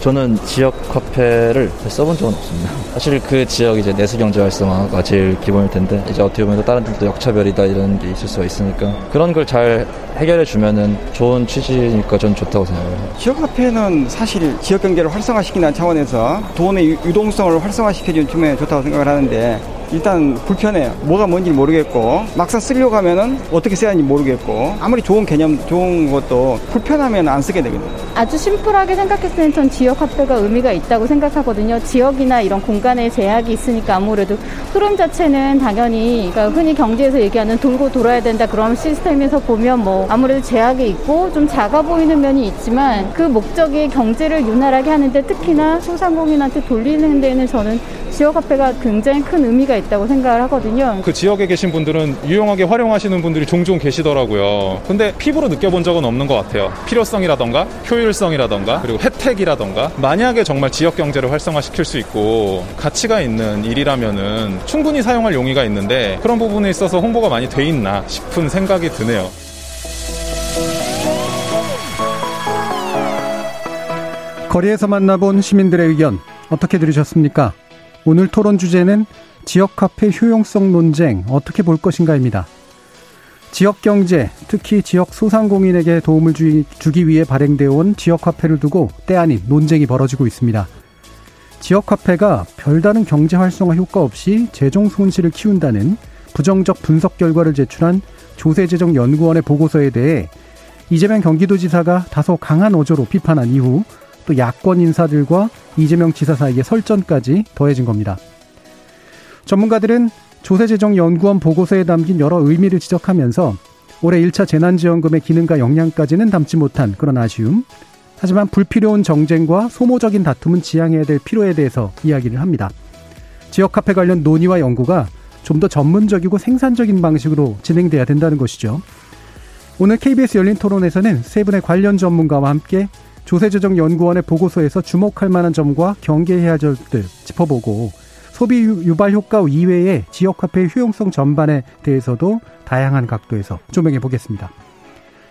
저는 지역 화폐를 써본 적은 없습니다. 사실 그 지역 이제 내수 경제 활성화가 제일 기본일 텐데 이제 어떻게 보면 다른 데도 역차별이다 이런 게 있을 수가 있으니까 그런 걸 잘 해결해 주면은 좋은 취지니까 전 좋다고 생각해요. 지역 화폐는 사실 지역 경제를 활성화시키는 차원에서 돈의 유동성을 활성화시켜주는 측면에 좋다고 생각을 하는데 일단 불편해요. 뭐가 뭔지 모르겠고 막상 쓰려고 하면은 어떻게 써야 하는지 모르겠고 아무리 좋은 개념 좋은 것도 불편하면 안 쓰게 되거든요. 아주 심플하게 생각했을 전 지역 화폐가 의미가 있다고 생각하거든요. 지역이나 이런 공간에 제약이 있으니까 아무래도 흐름 자체는 당연히 그러니까 흔히 경제에서 얘기하는 돌고 돌아야 된다 그런 시스템에서 보면 뭐 아무래도 제약이 있고 좀 작아 보이는 면이 있지만 그 목적이 경제를 윤활하게 하는데 특히나 소상공인한테 돌리는 데는 저는 지역 화폐가 굉장히 큰 의미가 있다고 생각을 하거든요. 그 지역에 계신 분들은 유용하게 활용하시는 분들이 종종 계시더라고요. 근데 피부로 느껴본 적은 없는 것 같아요. 필요성이라던가 효율 성이라던가 그리고 혜택이라던가 만약에 정말 지역 경제를 활성화시킬 수 있고 가치가 있는 일이라면은 충분히 사용할 용의가 있는데 그런 부분에 있어서 홍보가 많이 돼 있나 싶은 생각이 드네요. 거리에서 만나본 시민들의 의견 어떻게 들으셨습니까? 오늘 토론 주제는 지역 화폐 효용성 논쟁 어떻게 볼 것인가입니다. 지역 경제, 특히 지역 소상공인에게 도움을 주기 위해 발행되어 온 지역화폐를 두고 때 아닌 논쟁이 벌어지고 있습니다. 지역화폐가 별다른 경제 활성화 효과 없이 재정 손실을 키운다는 부정적 분석 결과를 제출한 조세재정연구원의 보고서에 대해 이재명 경기도지사가 다소 강한 어조로 비판한 이후 또 야권 인사들과 이재명 지사 사이에 설전까지 더해진 겁니다. 전문가들은 조세재정연구원 보고서에 담긴 여러 의미를 지적하면서 올해 1차 재난지원금의 기능과 역량까지는 담지 못한 그런 아쉬움. 하지만 불필요한 정쟁과 소모적인 다툼은 지양해야 될 필요에 대해서 이야기를 합니다. 지역화폐 관련 논의와 연구가 좀 더 전문적이고 생산적인 방식으로 진행돼야 된다는 것이죠. 오늘 KBS 열린 토론에서는 세 분의 관련 전문가와 함께 조세재정연구원의 보고서에서 주목할 만한 점과 경계해야 할 점들 짚어보고 소비 유발 효과 이외의 지역화폐의 효용성 전반에 대해서도 다양한 각도에서 조명해 보겠습니다.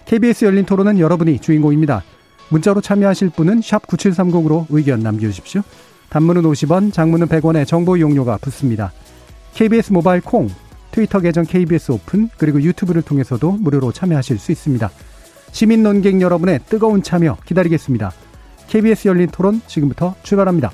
KBS 열린 토론은 여러분이 주인공입니다. 문자로 참여하실 분은 9730으로 의견 남겨주십시오. 단문은 50원, 장문은 100원의 정보 이용료가 붙습니다. KBS 모바일 콩, 트위터 계정 KBS 오픈, 그리고 유튜브를 통해서도 무료로 참여하실 수 있습니다. 시민 논객 여러분의 뜨거운 참여 기다리겠습니다. KBS 열린 토론 지금부터 출발합니다.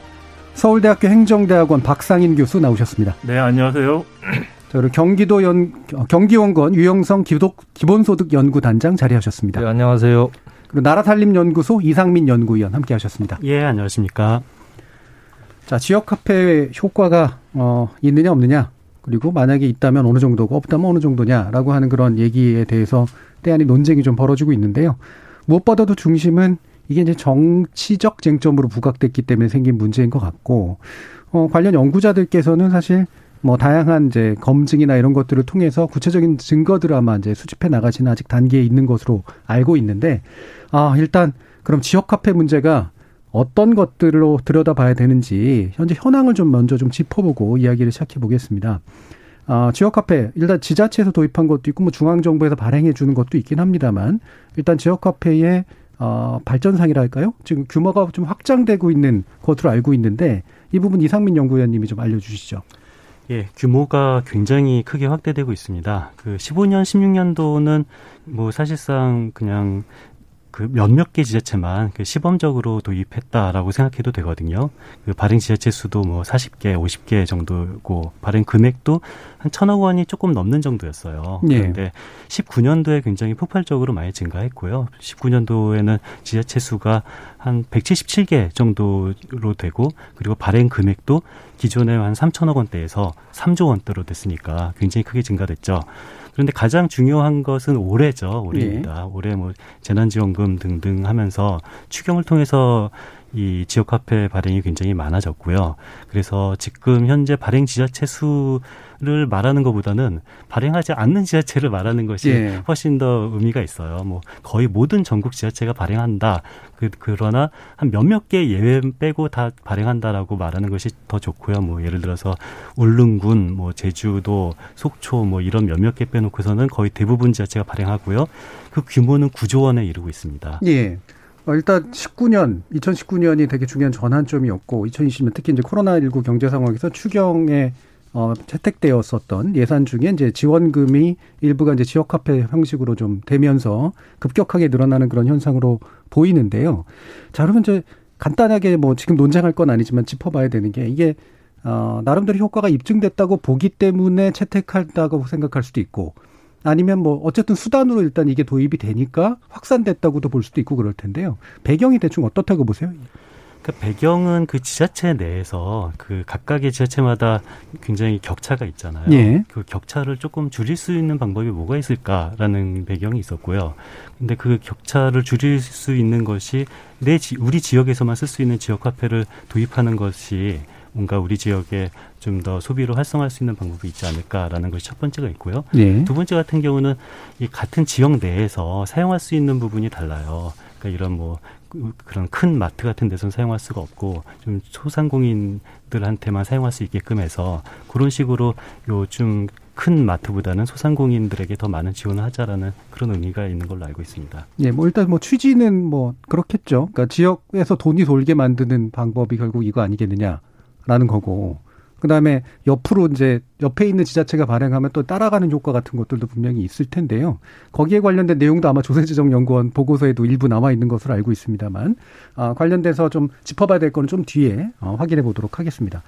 서울대학교 행정대학원 박상인 교수 나오셨습니다. 네, 안녕하세요. 자, 그리고 경기도 연, 경기원권 유영성 기본소득 연구단장 자리하셨습니다. 네, 안녕하세요. 그리고 나라살림연구소 이상민 연구위원 함께 하셨습니다. 예, 안녕하십니까. 자, 지역화폐 효과가, 어, 있느냐, 없느냐. 그리고 만약에 있다면 어느 정도고 없다면 어느 정도냐라고 하는 그런 얘기에 대해서 때 아닌 논쟁이 좀 벌어지고 있는데요. 무엇보다도 중심은 이게 이제 정치적 쟁점으로 부각됐기 때문에 생긴 문제인 것 같고, 어, 관련 연구자들께서는 사실 뭐 다양한 이제 검증이나 이런 것들을 통해서 구체적인 증거들을 아마 이제 수집해 나가시는 아직 단계에 있는 것으로 알고 있는데, 아, 일단 그럼 지역 화폐 문제가 어떤 것들로 들여다봐야 되는지 현재 현황을 좀 먼저 좀 짚어보고 이야기를 시작해 보겠습니다. 아, 지역 화폐 일단 지자체에서 도입한 것도 있고 뭐 중앙 정부에서 발행해 주는 것도 있긴 합니다만 일단 지역 화폐의 어, 발전상이랄까요? 지금 규모가 좀 확장되고 있는 것으로 알고 있는데 이 부분 이상민 연구위원님이 좀 알려주시죠. 예, 규모가 굉장히 크게 확대되고 있습니다. 그 15년, 16년도는 뭐 사실상 그냥 그 몇몇 개 지자체만 그 시범적으로 도입했다라고 생각해도 되거든요. 그 발행 지자체 수도 뭐 40개, 50개 정도고 발행 금액도 한 천억 원이 조금 넘는 정도였어요. 예. 그런데 19년도에 굉장히 폭발적으로 많이 증가했고요. 19년도에는 지자체 수가 한 177개 정도로 되고 그리고 발행 금액도 기존에 한 3천억 원대에서 3조 원대로 됐으니까 굉장히 크게 증가됐죠. 그런데 가장 중요한 것은 올해죠. 올해입니다. 올해 뭐 재난지원금 등등 하면서 추경을 통해서 이 지역 화폐 발행이 굉장히 많아졌고요. 그래서 지금 현재 발행 지자체 수를 말하는 것보다는 발행하지 않는 지자체를 말하는 것이 예. 훨씬 더 의미가 있어요. 뭐 거의 모든 전국 지자체가 발행한다. 그, 그러나 한 몇몇 개 예외 빼고 다 발행한다라고 말하는 것이 더 좋고요. 뭐 예를 들어서 울릉군, 뭐 제주도, 속초 뭐 이런 몇몇 개 빼놓고서는 거의 대부분 지자체가 발행하고요. 그 규모는 9조 원에 이르고 있습니다. 예. 어, 일단 19년, 2019년이 되게 중요한 전환점이었고 2020년 특히 이제 코로나19 경제 상황에서 추경에 어, 채택되었었던 예산 중에 이제 지원금이 일부가 이제 지역화폐 형식으로 좀 되면서 급격하게 늘어나는 그런 현상으로 보이는데요. 자, 그러면 이제 간단하게 뭐 지금 논쟁할 건 아니지만 짚어봐야 되는 게 이게 어, 나름대로 효과가 입증됐다고 보기 때문에 채택한다고 생각할 수도 있고 아니면 뭐 어쨌든 수단으로 일단 이게 도입이 되니까 확산됐다고도 볼 수도 있고 그럴 텐데요. 배경이 대충 어떻다고 보세요? 그 배경은 그 지자체 내에서 그 각각의 지자체마다 굉장히 격차가 있잖아요. 예. 그 격차를 조금 줄일 수 있는 방법이 뭐가 있을까라는 배경이 있었고요. 근데 그 격차를 줄일 수 있는 것이 내 지, 우리 지역에서만 쓸 수 있는 지역 화폐를 도입하는 것이 뭔가 우리 지역에 좀 더 소비를 활성화할 수 있는 방법이 있지 않을까라는 것이 첫 번째가 있고요. 예. 두 번째 같은 경우는 이 같은 지역 내에서 사용할 수 있는 부분이 달라요. 그러니까 이런 뭐 그- 그런 큰 마트 같은 데서는 사용할 수가 없고 좀 소상공인들한테만 사용할 수 있게끔 해서 그런 식으로 요좀큰 마트보다는 소상공인들에게 더 많은 지원을 하자라는 그런 의미가 있는 걸로 알고 있습니다. 예, 뭐 일단 뭐 취지는 뭐 그렇겠죠. 그러니까 지역에서 돈이 돌게 만드는 방법이 결국 이거 아니겠느냐 라는 거고. 그다음에 옆으로 이제 옆에 있는 지자체가 발행하면 또 따라가는 효과 같은 것들도 분명히 있을 텐데요. 거기에 관련된 내용도 아마 조세지정연구원 보고서에도 일부 남아 있는 것으로 알고 있습니다만 아, 관련돼서 좀 짚어봐야 될 거는 좀 뒤에 어, 확인해 보도록 하겠습니다.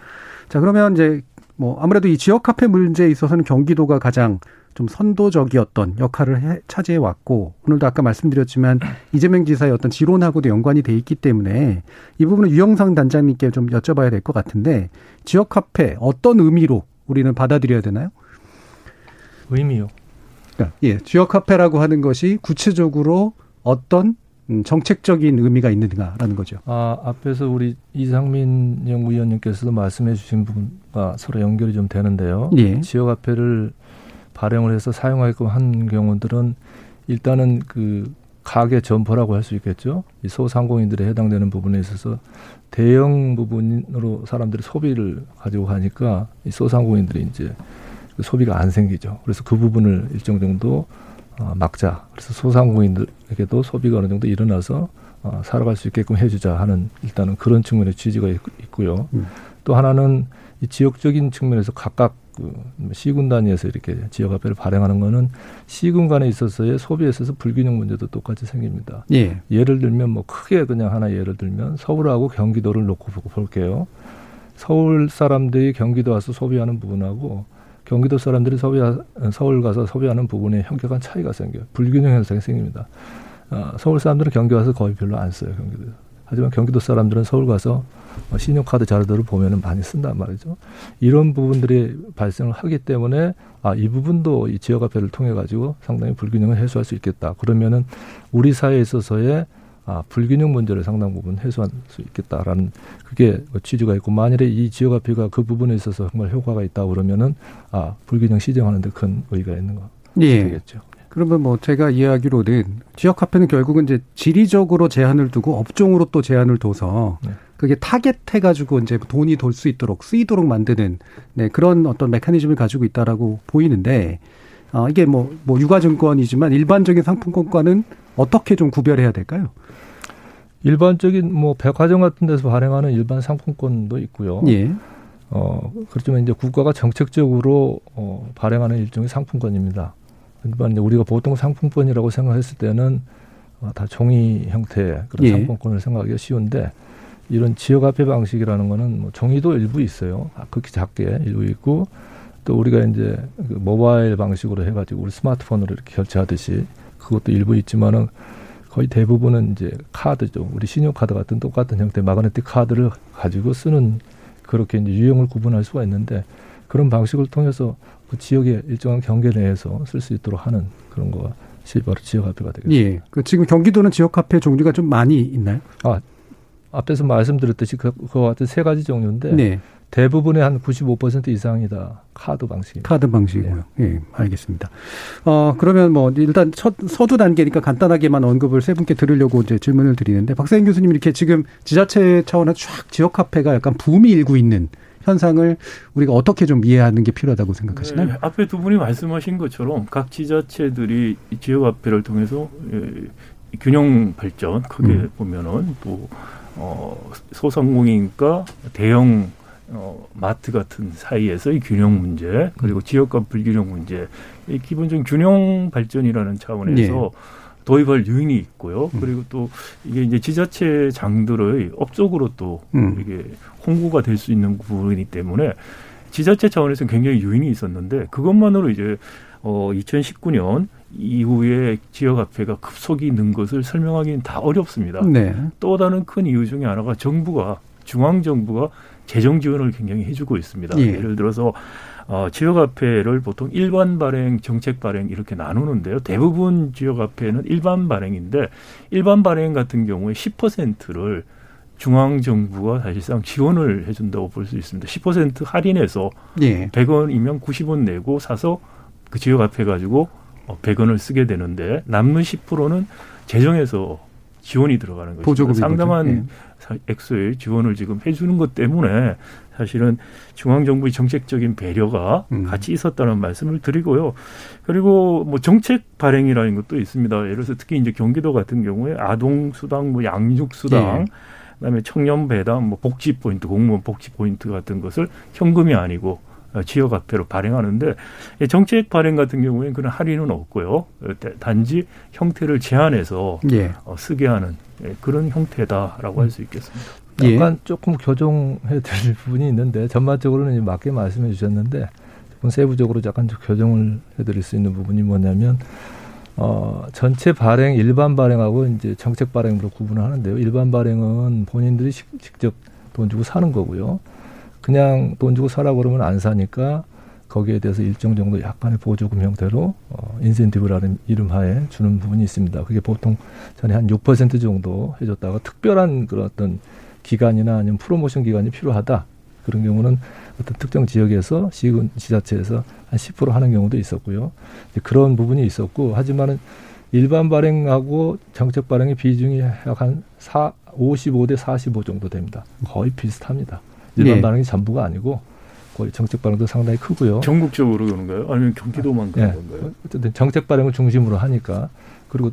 자 그러면 이제 뭐 아무래도 이 지역 화폐 문제에 있어서는 경기도가 가장 좀 선도적이었던 역할을 해, 차지해 왔고 오늘도 아까 말씀드렸지만 이재명 지사의 어떤 지론하고도 연관이 돼 있기 때문에 이 부분은 유영상 단장님께 좀 여쭤봐야 될 것 같은데 지역 화폐 어떤 의미로 우리는 받아들여야 되나요? 의미요. 그러니까 예, 지역 화폐라고 하는 것이 구체적으로 어떤 음, 정책적인 의미가 있는가라는 거죠. 아, 앞에서 우리 이상민 연구위원님께서도 말씀해 주신 부분과 서로 연결이 좀 되는데요. 예. 지역 화폐를 발행을 해서 사용하게끔 한 경우들은 일단은 그 가계 점포라고 할 수 있겠죠. 이 소상공인들에 해당되는 부분에 있어서 대형 부분으로 사람들이 소비를 가지고 가니까 이 소상공인들이 이제 그 소비가 안 생기죠. 그래서 그 부분을 일정 정도 어, 막자. 그래서 소상공인들에게도 소비가 어느 정도 일어나서 어, 살아갈 수 있게끔 해주자 하는 일단은 그런 측면의 취지가 있, 있고요. 음. 또 하나는 이 지역적인 측면에서 각각 그 시군 단위에서 이렇게 지역 화폐를 발행하는 거는 시군 간에 있어서의 소비에 있어서 불균형 문제도 똑같이 생깁니다. 예. 예를 들면 뭐 크게 그냥 하나 예를 들면 서울하고 경기도를 놓고 볼게요. 서울 사람들이 경기도 와서 소비하는 부분하고 경기도 사람들이 소비 서울 가서 소비하는 부분에 현격한 차이가 생겨요. 불균형 현상이 생깁니다. 어, 서울 사람들은 경기 와서 거의 별로 안 써요 경기도. 하지만 경기도 사람들은 서울 가서 어, 신용카드 자료들을 보면은 많이 쓴단 말이죠. 이런 부분들이 발생을 하기 때문에 아, 이 부분도 이 지역화폐를 통해 가지고 상당히 불균형을 해소할 수 있겠다. 그러면은 우리 사회에 있어서의 아, 불균형 문제를 상당 부분 해소할 수 있겠다라는 그게 취지가 있고 만일에 이 지역화폐가 그 부분에 있어서 정말 효과가 있다 그러면은 아, 불균형 시정하는 데 큰 의의가 있는 거 예. 되겠죠. 그러면 뭐 제가 이해하기로는 지역 화폐는 결국은 이제 지리적으로 제한을 두고 업종으로 또 제한을 둬서 네. 그게 타겟해 가지고 이제 돈이 돌 수 있도록 쓰이도록 만드는 네, 그런 어떤 메커니즘을 가지고 있다라고 보이는데 어, 이게 뭐, 뭐 유가증권이지만 일반적인 상품권과는 어떻게 좀 구별해야 될까요? 일반적인 뭐 백화점 같은 데서 발행하는 일반 상품권도 있고요. 예. 어, 그렇지만 이제 국가가 정책적으로 어, 발행하는 일종의 상품권입니다. 일반 우리가 보통 상품권이라고 생각했을 때는 다 종이 형태의 그런 예. 상품권을 생각하기가 쉬운데 이런 지역화폐 방식이라는 거는 뭐 종이도 일부 있어요. 아, 극히 작게 일부 있고 또 우리가 이제 그 모바일 방식으로 해가지고 우리 스마트폰으로 이렇게 결제하듯이 그것도 일부 있지만은 거의 대부분은 이제 카드죠. 우리 신용카드 같은 똑같은 형태의 마그네틱 카드를 가지고 쓰는 그렇게 이제 유형을 구분할 수가 있는데 그런 방식을 통해서 그 지역의 일정한 경계 내에서 쓸 수 있도록 하는 그런 것이 바로 지역 화폐가 되겠습니다. 예. 그 지금 경기도는 지역 카페 종류가 좀 많이 있나요? 아, 앞에서 말씀드렸듯이 그, 그와 같은 세 가지 종류인데 네. 대부분의 한 95% 이상이 다 카드 방식입니다. 카드 방식이고요. 예, 알겠습니다. 어, 그러면 뭐 일단 첫, 서두 단계니까 간단하게만 언급을 세 분께 들으려고 이제 질문을 드리는데 박사인 교수님 이렇게 지금 지자체 차원에서 쫙 지역 카페가 약간 붐이 일고 있는 현상을 우리가 어떻게 좀 이해하는 게 필요하다고 생각하시나요? 네, 앞에 두 분이 말씀하신 것처럼 각 지자체들이 이 지역 화폐를 통해서 예, 이 균형 발전 크게 음. 보면은 또 어, 소상공인과 대형 어, 마트 같은 사이에서의 균형 문제 그리고 지역 간 불균형 문제 이 기본적인 균형 발전이라는 차원에서 도입할 유인이 있고요. 음. 그리고 또 이게 이제 지자체 장들의 업적으로 또 음. 이게 홍보가 될 수 있는 부분이기 때문에 지자체 차원에서는 굉장히 유인이 있었는데 그것만으로 이제 어 2019년 이후에 지역 화폐가 급속히 는 것을 설명하기는 다 어렵습니다. 네. 또 다른 큰 이유 중에 하나가 정부가 중앙 정부가 재정 지원을 굉장히 해주고 있습니다. 예. 예를 들어서 어, 지역화폐를 보통 일반 발행, 정책 발행 이렇게 나누는데요. 대부분 지역화폐는 일반 발행인데 일반 발행 같은 경우에 10%를 중앙 정부가 사실상 지원을 해준다고 볼 수 있습니다. 10% 할인해서 예. 100원이면 90원 내고 사서 그 지역화폐 가지고 어, 100원을 쓰게 되는데 남는 10%는 재정에서 지원이 들어가는. 보조금이 상당한 거죠. 예. 사- 액수의 지원을 지금 해주는 것 때문에 사실은 중앙정부의 정책적인 배려가 음. 같이 있었다는 말씀을 드리고요. 그리고 뭐 정책 발행이라는 것도 있습니다. 예를 들어서 특히 이제 경기도 같은 경우에 아동수당, 뭐 양육수당, 예. 그다음에 청년 배당, 뭐 복지 포인트, 공무원 복지 포인트 같은 것을 현금이 아니고 어, 지역 화폐로 발행하는데 이 정책 발행 같은 경우에는 그런 할인은 없고요. 어, 다- 단지 형태를 제한해서 예. 어, 쓰게 하는 예, 그런 형태다라고 할 수 있겠습니다. 예. 약간 조금 교정해 드릴 부분이 있는데 전반적으로는 이제 맞게 말씀해 주셨는데 조금 세부적으로 약간 좀 교정을 해 드릴 수 있는 부분이 뭐냐면 어, 전체 발행, 일반 발행하고 이제 정책 발행으로 구분을 하는데요. 일반 발행은 본인들이 식- 직접 돈 주고 사는 거고요. 그냥 돈 주고 사라 그러면 안 사니까 거기에 대해서 일정 정도 약간의 보조금 형태로 어, 인센티브라는 이름하에 주는 부분이 있습니다. 그게 보통 전에 한 6% 정도 해줬다가 특별한 그런 어떤 기간이나 아니면 프로모션 기간이 필요하다. 그런 경우는 어떤 특정 지역에서 시군 지자체에서 한 10% 하는 경우도 있었고요. 이제 그런 부분이 있었고 하지만은 일반 발행하고 정책 발행의 비중이 약 한 4, 55대 45 정도 됩니다. 거의 비슷합니다. 일반 예. 발행이 전부가 아니고 거의 정책 발행도 상당히 크고요. 전국적으로 그런가요? 아니면 경기도만 그런 예. 건가요? 어쨌든 정책 발행을 중심으로 하니까 그리고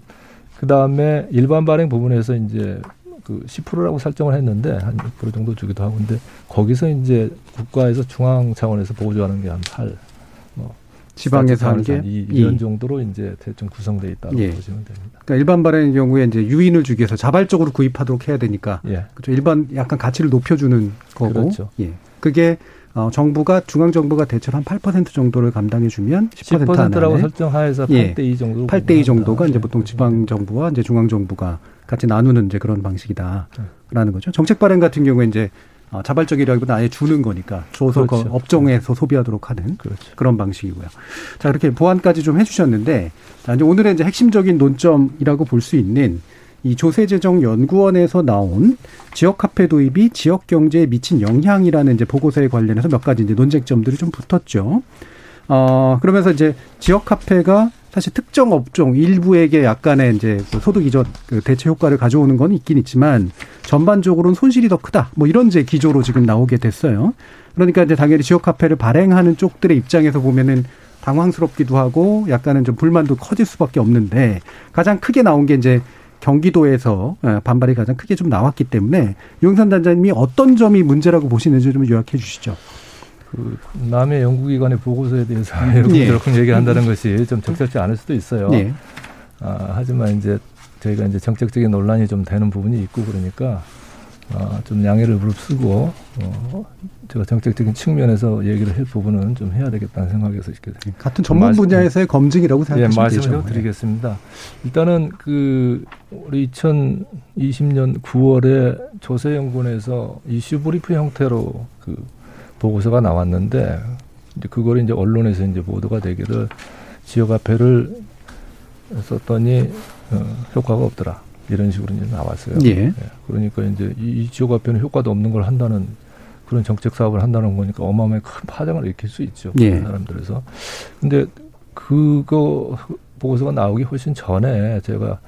그 다음에 일반 발행 부분에서 이제 그 10%라고 설정을 했는데 한 6% 정도 주기도 하고 근데 거기서 이제 국가에서 중앙 차원에서 보조하는 게 한 8, 뭐 지방에서 한게 이. 이런 정도로 이제 대충 구성돼 있다고 예. 보시면 됩니다. 그러니까 일반 발행의 경우에 이제 유인을 주기 위해서 자발적으로 구입하도록 해야 되니까 예. 그렇죠. 일반 약간 가치를 높여주는 거고. 그렇죠. 예. 그게 어, 정부가 중앙 정부가 대체로 한8% 정도를 감당해 주면 10% 10%라고 안에 설정하에서 예. 8대 2 정도 8대 2 정도가 이제 보통 지방 정부와 이제 중앙 정부가 같이 나누는 이제 그런 방식이다라는 거죠. 정책 발행 같은 경우에 이제 어, 자발적이라기보다 아예 주는 거니까 줘서 그 그렇죠. 업종에서 소비하도록 하는 그렇죠. 그런 방식이고요. 자, 이렇게 보완까지 좀 해주셨는데, 자, 이제 오늘의 이제 핵심적인 논점이라고 볼 수 있는 이 조세재정연구원에서 나온 지역 카페 도입이 지역 경제에 미친 영향이라는 이제 보고서에 관련해서 몇 가지 이제 논쟁점들이 좀 붙었죠. 어, 그러면서 이제 지역 카페가 사실 특정 업종 일부에게 약간의 이제 그 소득 이전 그 대체 효과를 가져오는 건 있긴 있지만 전반적으로는 손실이 더 크다. 뭐 이런 이제 기조로 지금 나오게 됐어요. 그러니까 이제 당연히 지역 카페를 발행하는 쪽들의 입장에서 보면은 당황스럽기도 하고 약간은 좀 불만도 커질 수밖에 없는데 가장 크게 나온 게 이제 경기도에서 예, 반발이 가장 크게 좀 나왔기 때문에 유영선 단장님이 어떤 점이 문제라고 보시는지 좀 요약해 주시죠. 그 남의 연구기관의 보고서에 대해서 예. 이렇게 저렇게 얘기한다는 것이 좀 적절치 않을 수도 있어요. 예. 아, 하지만 이제 저희가 이제 정책적인 논란이 좀 되는 부분이 있고 그러니까 어, 좀 양해를 무릅쓰고 어, 제가 정책적인 측면에서 얘기를 할 부분은 좀 해야 되겠다는 생각에서 이렇게 같은 전문 분야에서의 검증이라고 예, 생각하시면 말씀을 되죠. 좀 드리겠습니다. 일단은 그 우리 2020년 9월에 조세연구원에서 이슈 브리프 형태로 그 보고서가 나왔는데 이제 그걸 이제 언론에서 이제 보도가 되기를 지역화폐를 썼더니 어, 효과가 없더라 이런 식으로 이제 나왔어요. 예. 그러니까 이제 이, 이 지역화폐는 효과도 없는 걸 한다는 그런 정책 사업을 한다는 거니까 어마어마하게 큰 파장을 일으킬 수 있죠. 예. 사람들에서. 근데 그거 보고서가 나오기 훨씬 전에 제가 어,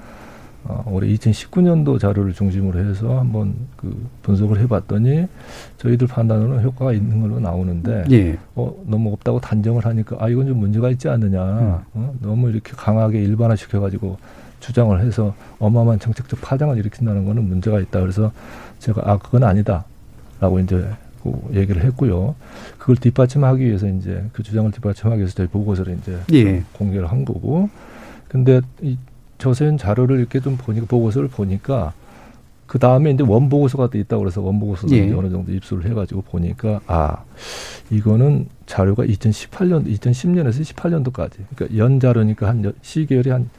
올해 2019년도 자료를 중심으로 해서 한번 그 분석을 해봤더니 저희들 판단으로는 효과가 있는 걸로 나오는데 예. 어, 너무 없다고 단정을 하니까 아 이건 좀 문제가 있지 않느냐 음. 어? 너무 이렇게 강하게 일반화 시켜가지고 주장을 해서 어마어마한 정책적 파장을 일으킨다는 거는 문제가 있다 그래서 제가 아 그건 아니다라고 이제 그 얘기를 했고요 그걸 뒷받침하기 위해서 이제 그 주장을 뒷받침하기 위해서 저희 보고서를 이제 예. 공개를 한 거고 근데 이 조세현 자료를 이렇게 좀 보니까 보고서를 보니까 그 다음에 이제 원 보고서가 또 있다고 그래서 원 보고서도 예. 어느 정도 입수를 해가지고 보니까 아 이거는 자료가 2018년, 2010년에서 18년도까지 그러니까 연 자료니까 한 연- 시계열이 한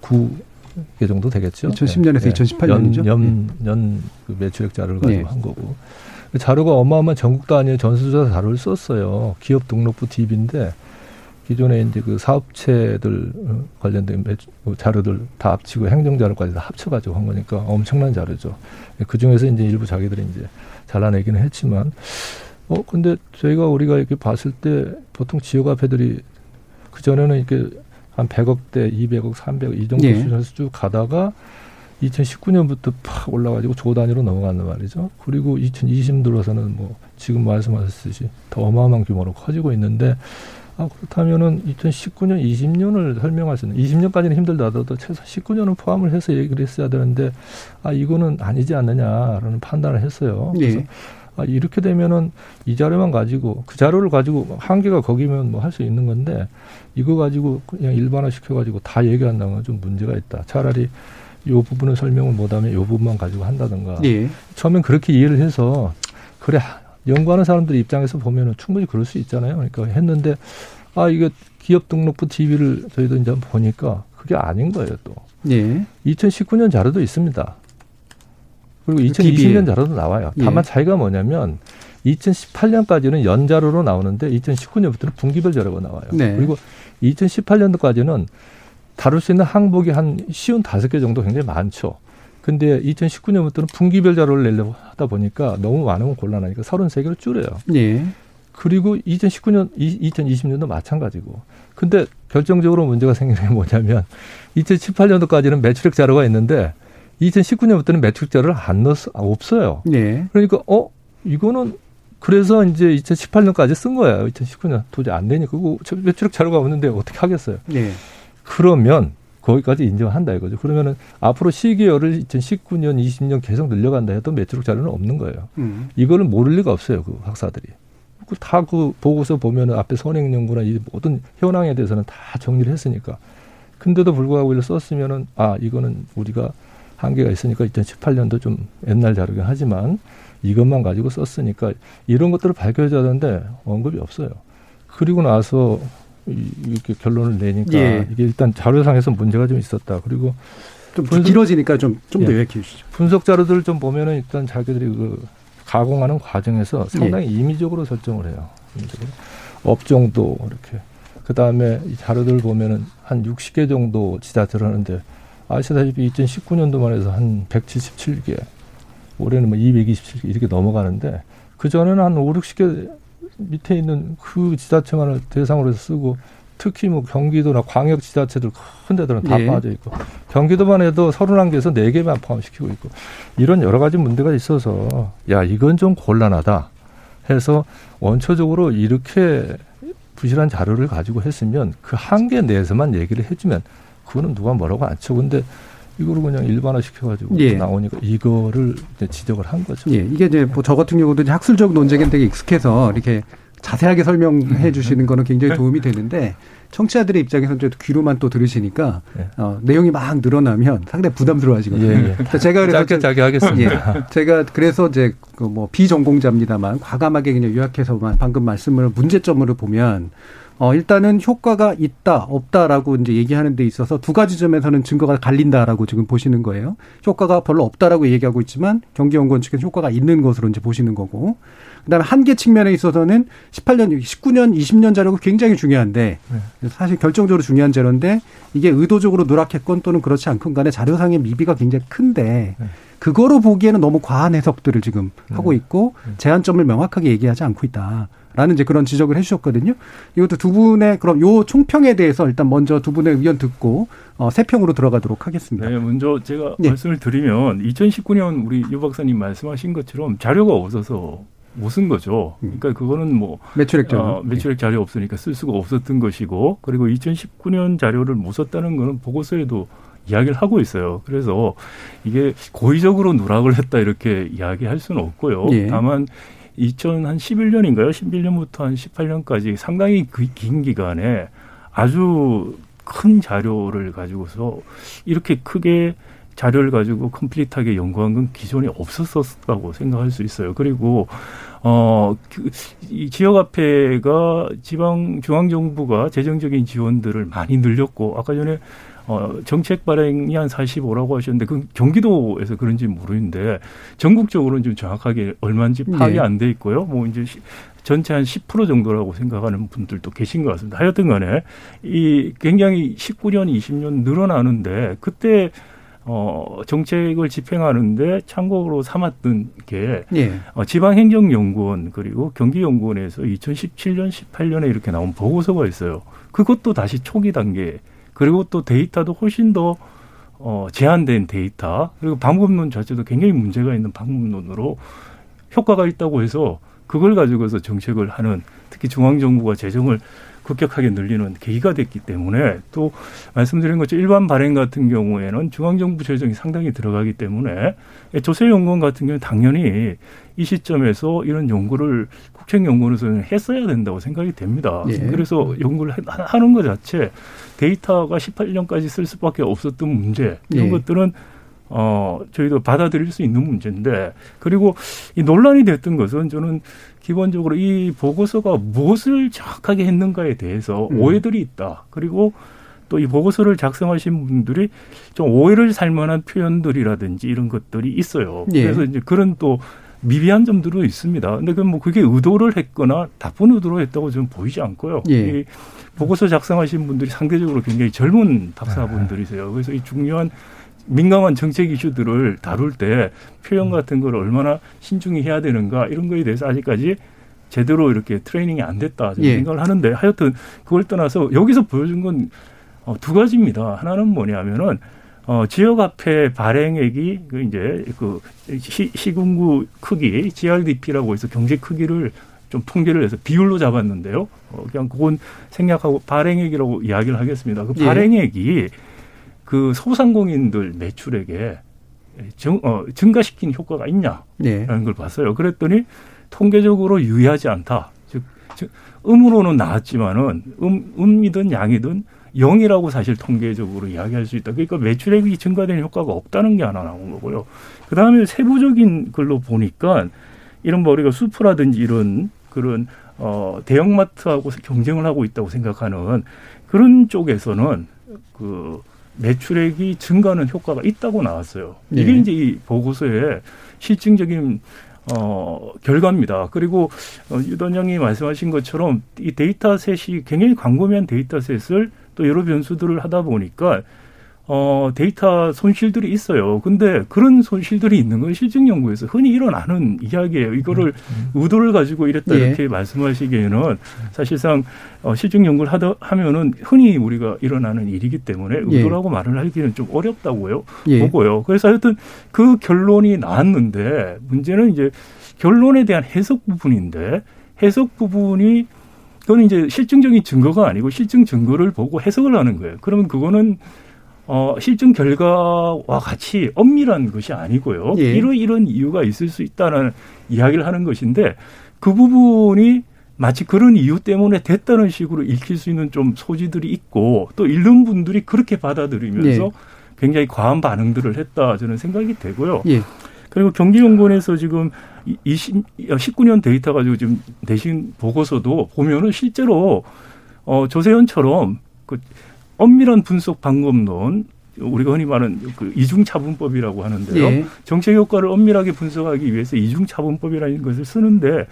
9개 정도 되겠죠. 2010년에서 예. 2018년 이죠? 연, 연, 그 매출액 자료를 가지고 예. 한 거고. 그 자료가 어마어마한 전국 단위의 전수조사 자료를 썼어요. 기업 등록부 DB인데 기존에 이제 그 사업체들 어, 관련된 그 자료들 다 합치고 행정 자료까지 다 합쳐가지고 한 거니까 엄청난 자료죠. 그 중에서 이제 일부 자기들이 이제 잘라내기는 했지만, 어, 근데 저희가 우리가 이렇게 봤을 때 보통 지역 화폐들이 그 전에는 이렇게 한 100억대, 200억, 300억 이 정도 예. 수준에서 쭉 가다가 2019년부터 팍 올라가지고 조 단위로 넘어간단 말이죠. 그리고 2020 들어서는 뭐 지금 말씀하셨듯이 더 어마어마한 규모로 커지고 있는데 아, 그렇다면은 2019년, 20년을 설명할 수 있는 20년까지는 힘들다더라도 최소 19년은 포함을 해서 얘기를 했어야 되는데 아 이거는 아니지 않느냐라는 판단을 했어요. 그래서 예. 아, 이렇게 되면은 이 자료만 가지고 그 자료를 가지고 한계가 거기면 뭐 할 수 있는 건데 이거 가지고 그냥 일반화 시켜가지고 다 얘기한다는 건 좀 문제가 있다. 차라리 요 부분을 설명을 못하면 요 부분만 가지고 한다든가. 예. 처음엔 그렇게 이해를 해서 그래 연구하는 사람들 입장에서 보면은 충분히 그럴 수 있잖아요. 그러니까 했는데 아 이거 기업 등록부 TV를 저희도 이제 보니까 그게 아닌 거예요 또. 예. 2019년 자료도 있습니다. 그리고 그 2020년 DB에. 자료도 나와요. 예. 다만 차이가 뭐냐면 2018년까지는 연자료로 나오는데 2019년부터는 분기별 자료가 나와요. 네. 그리고 2018년도까지는 다룰 수 있는 항목이 한 쉬운 다섯 개 정도 굉장히 많죠. 근데 2019년부터는 분기별 자료를 내려고 하다 보니까 너무 많으면 곤란하니까 33개로 줄여요. 예. 그리고 2019년, 2020년도 마찬가지고. 근데 결정적으로 문제가 생기는 게 뭐냐면 2018년도까지는 매출액 자료가 있는데 2019년부터는 매출액 자료를 안 넣었어, 아, 없어요. 예. 그러니까 어 이거는 그래서 이제 2018년까지 쓴 거예요. 2019년 도저히 안 되니까 그거 저 매출액 자료가 없는데 어떻게 하겠어요? 예. 그러면 거기까지 인정한다 이거죠. 그러면은 앞으로 시기열을 2019년, 20년 계속 늘려간다 해도 매출액 자료는 없는 거예요. 음. 이거는 모를 리가 없어요. 그 학사들이. 다 그 보고서 보면은 앞에 선행 연구나 이 모든 현황에 대해서는 다 정리를 했으니까. 근데도 불구하고 이를 썼으면은 아 이거는 우리가 한계가 있으니까 2018년도 좀 옛날 자료긴 하지만 이것만 가지고 썼으니까 이런 것들을 밝혀줘야 되는데 언급이 없어요. 그리고 나서 이- 이렇게 결론을 내니까 예. 이게 일단 자료상에서 문제가 좀 있었다. 그리고 좀 분석- 길어지니까 좀 좀더 예. 요약해 주시죠. 분석 자료들을 좀 보면은 일단 자기들이 그 가공하는 과정에서 상당히 임의적으로 설정을 해요. 업종도 이렇게. 그 다음에 이 자료들 보면은 한 60개 정도 지자체를 하는데 아시다시피 2019년도만 해서 한 177개, 올해는 뭐 227개 이렇게 넘어가는데 그 전에는 한 5, 60개 밑에 있는 그 지자체만을 대상으로 해서 쓰고 특히 뭐 경기도나 광역 지자체들 큰 데들은 다 예. 빠져 있고 경기도만 해도 31개에서 4개만 포함시키고 있고 이런 여러 가지 문제가 있어서 야 이건 좀 곤란하다 해서 원초적으로 이렇게 부실한 자료를 가지고 했으면 그 한계 내에서만 얘기를 해주면 그거는 누가 뭐라고 안 쳐. 근데 이거를 그냥 일반화 시켜가지고 예. 나오니까 이거를 지적을 한 거죠. 예, 이게 이제 뭐 저 같은 경우도 학술적 논쟁에 되게 익숙해서 이렇게 자세하게 설명해 주시는 거는 굉장히 도움이 되는데 청취자들의 입장에서는 또 귀로만 또 들으시니까 예. 어, 내용이 막 늘어나면 상당히 부담스러워하시거든요. 예, 예. 제가 그래서 짧게 좀- 짧게 하겠습니다. 예. 제가 그래서 이제 그 뭐 비전공자입니다만 과감하게 그냥 요약해서만 방금 말씀을 문제점으로 보면 어 일단은 효과가 있다 없다라고 이제 얘기하는 데 있어서 두 가지 점에서는 증거가 갈린다라고 지금 보시는 거예요. 효과가 별로 없다라고 얘기하고 있지만 경기연구원 측은 효과가 있는 것으로 이제 보시는 거고. 그다음에 한계 측면에 있어서는 18년, 19년, 20년 자료가 굉장히 중요한데 사실 결정적으로 중요한 자료인데 이게 의도적으로 누락했건 또는 그렇지 않건 간에 자료상의 미비가 굉장히 큰데 그거로 보기에는 너무 과한 해석들을 지금 하고 있고 제한점을 명확하게 얘기하지 않고 있다. 라는 이제 그런 지적을 해주셨거든요. 이것도 두 분의 그럼 요 총평에 대해서 일단 먼저 두 분의 의견 듣고 어, 세 평으로 들어가도록 하겠습니다. 네, 먼저 제가 네. 말씀을 드리면 2019년 우리 유 박사님 말씀하신 것처럼 자료가 없어서 못 쓴 거죠. 그러니까 그거는 뭐 매출액 자료. 어, 매출액 자료 없으니까 쓸 수가 없었던 것이고 그리고 2019년 자료를 못 썼다는 거는 보고서에도 이야기를 하고 있어요. 그래서 이게 고의적으로 누락을 했다 이렇게 이야기할 수는 없고요. 예. 다만 2011년인가요? 11년부터 한 18년까지 상당히 그긴 기간에 아주 큰 자료를 가지고서 이렇게 크게 자료를 가지고 컴플릿하게 연구한 건 기존에 없었었다고 생각할 수 있어요. 그리고 어, 그, 이 지역화폐가 지방 중앙정부가 재정적인 지원들을 많이 늘렸고 아까 전에 어, 정책 발행이 한 45라고 하셨는데 그 경기도에서 그런지 모르는데 전국적으로는 좀 정확하게 얼마인지 파악이 네. 안돼 있고요. 뭐 이제 시- 전체 한 10% 정도라고 생각하는 분들도 계신 것 같습니다. 하여튼 간에 이 굉장히 19년, 20년 늘어나는데 그때 어, 정책을 집행하는데 참고로 삼았던 게 예. 어, 지방행정연구원 그리고 경기연구원에서 2017년, 18년에 이렇게 나온 보고서가 있어요. 그것도 다시 초기 단계 그리고 또 데이터도 훨씬 더 어, 제한된 데이터 그리고 방법론 자체도 굉장히 문제가 있는 방법론으로 효과가 있다고 해서 그걸 가지고서 정책을 하는 특히 중앙정부가 재정을 급격하게 늘리는 계기가 됐기 때문에 또 말씀드린 것처럼 일반 발행 같은 경우에는 중앙정부 재정이 상당히 들어가기 때문에 조세연구원 같은 경우는 당연히 이 시점에서 이런 연구를 국책연구원에서는 했어야 된다고 생각이 됩니다. 예. 그래서 연구를 하- 하는 것 자체 데이터가 18년까지 쓸 수밖에 없었던 문제 이런 예. 것들은 어, 저희도 받아들일 수 있는 문제인데, 그리고 이 논란이 됐던 것은 저는 기본적으로 이 보고서가 무엇을 정확하게 했는가에 대해서 음. 오해들이 있다. 그리고 또 이 보고서를 작성하신 분들이 좀 오해를 살 만한 표현들이라든지 이런 것들이 있어요. 예. 그래서 이제 그런 또 미비한 점들도 있습니다. 근데 그뭐 그게 의도를 했거나 나쁜 의도로 했다고 저는 보이지 않고요. 예. 이 보고서 작성하신 분들이 상대적으로 굉장히 젊은 박사분들이세요. 그래서 이 중요한 민감한 정책 이슈들을 다룰 때 표현 같은 걸 얼마나 신중히 해야 되는가 이런 거에 대해서 아직까지 제대로 이렇게 트레이닝이 안 됐다 예. 생각을 하는데 하여튼 그걸 떠나서 여기서 보여준 건 어, 두 가지입니다. 하나는 뭐냐면은 어, 지역화폐 발행액이 그 이제 그 시, 시군구 크기 GRDP라고 해서 경제 크기를 좀 통계를 해서 비율로 잡았는데요. 어, 그냥 그건 생략하고 발행액이라고 이야기를 하겠습니다. 그 예. 발행액이 그 소상공인들 매출액에 증, 어, 증가시킨 효과가 있냐라는 예. 걸 봤어요. 그랬더니 통계적으로 유의하지 않다. 즉, 즉 음으로는 나왔지만은 음, 음이든 양이든 영이라고 사실 통계적으로 이야기할 수 있다. 그러니까 매출액이 증가되는 효과가 없다는 게 하나 나온 거고요. 그 다음에 세부적인 걸로 보니까 이런 뭐 우리가 슈퍼라든지 이런 그런 어 대형마트하고 경쟁을 하고 있다고 생각하는 그런 쪽에서는 그 매출액이 증가하는 효과가 있다고 나왔어요. 이게 예. 이제 이 보고서의 실증적인 어, 결과입니다. 그리고 어, 유단장이 말씀하신 것처럼 이 dataset이 굉장히 광범위한 dataset을 또 여러 변수들을 하다 보니까 어, 데이터 손실들이 있어요. 근데 그런 손실들이 있는 건 실증 연구에서 흔히 일어나는 이야기예요. 이거를 의도를 가지고 이랬다 예. 이렇게 말씀하시기에는 사실상 어, 실증 연구를 하다 하면은 흔히 우리가 일어나는 일이기 때문에 예. 의도라고 말을 하기는 좀 어렵다고요. 예. 보고요. 그래서 하여튼 그 결론이 나왔는데 문제는 이제 결론에 대한 해석 부분인데 해석 부분이 그건 이제 실증적인 증거가 아니고 실증 증거를 보고 해석을 하는 거예요. 그러면 그거는 어, 실증 결과와 같이 엄밀한 것이 아니고요. 예. 이런 이런 이유가 있을 수 있다는 이야기를 하는 것인데 그 부분이 마치 그런 이유 때문에 됐다는 식으로 읽힐 수 있는 좀 소지들이 있고 또 읽는 분들이 그렇게 받아들이면서 예. 굉장히 과한 반응들을 했다 저는 생각이 되고요. 예. 그리고 경기연구원에서 지금 20, 19년 데이터 가지고 지금 내신 보고서도 보면은 실제로 어 조세현처럼 그 엄밀한 분석 방법론 우리가 흔히 말하는 그 이중차분법이라고 하는데요. 예. 정책 효과를 엄밀하게 분석하기 위해서 이중차분법이라는 것을 쓰는데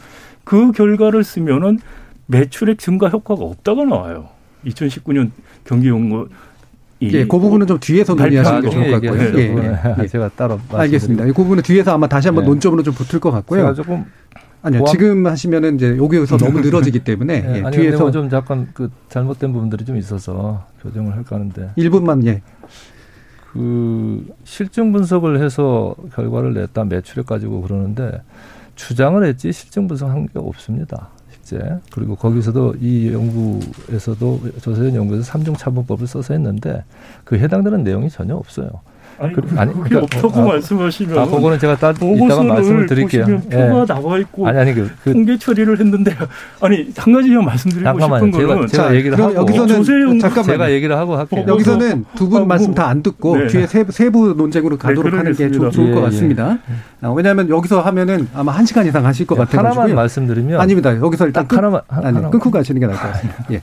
그 결과를 쓰면은 매출액 증가 효과가 없다고 나와요. 2019년 경기연구 예, 그 부분은 좀 뒤에서 논의하시는 게 좋을 것 같고요. 예, 예, 예. 제가 따로 알겠습니다. 그 부분은 뒤에서 아마 다시 한번 예. 논점으로 좀 붙을 것 같고요. 제가 조금 아니요, 보완... 지금 하시면은 이제 여기서 너무 늘어지기 때문에 예, 예, 뒤에서 뭐좀 약간 그 잘못된 부분들이 좀 있어서 교정을 할까 하는데 1분만 예. 그 실증 분석을 해서 결과를 냈다 매출액 가지고 그러는데 주장을 했지 실증 분석한 게 없습니다. 실제 그리고 거기서도 이 연구에서도 조세현 연구에서 삼중 차분법을 써서 했는데 그 해당되는 내용이 전혀 없어요. 아니, 그, 아니 그게 그러니까, 없다고 아, 말씀하시면 아, 그거는 제가 따, 이따가 말씀을 드릴게요. 표가 예. 나와 있고 아니, 아니, 그, 그, 통계 처리를 했는데 아니 한 가지만 말씀드리고 잠깐만요. 싶은 거는 제가, 제가 얘기를 하고 여기서는 잠깐만 제가 얘기를 하고 할게요. 여기서는 두분 아, 말씀 다 안 듣고 네. 뒤에 세부, 세부 논쟁으로 네, 가도록 네, 하는 게 좋, 좋을 예, 것 예. 같습니다. 예. 왜냐하면 여기서 하면은 아마 한 시간 이상 하실 것 같아요. 하나만 말씀드리면 아닙니다. 여기서 일단 끊, 하나만 아니, 하나만. 끊고 가시는 게 나을 것 같습니다. 예.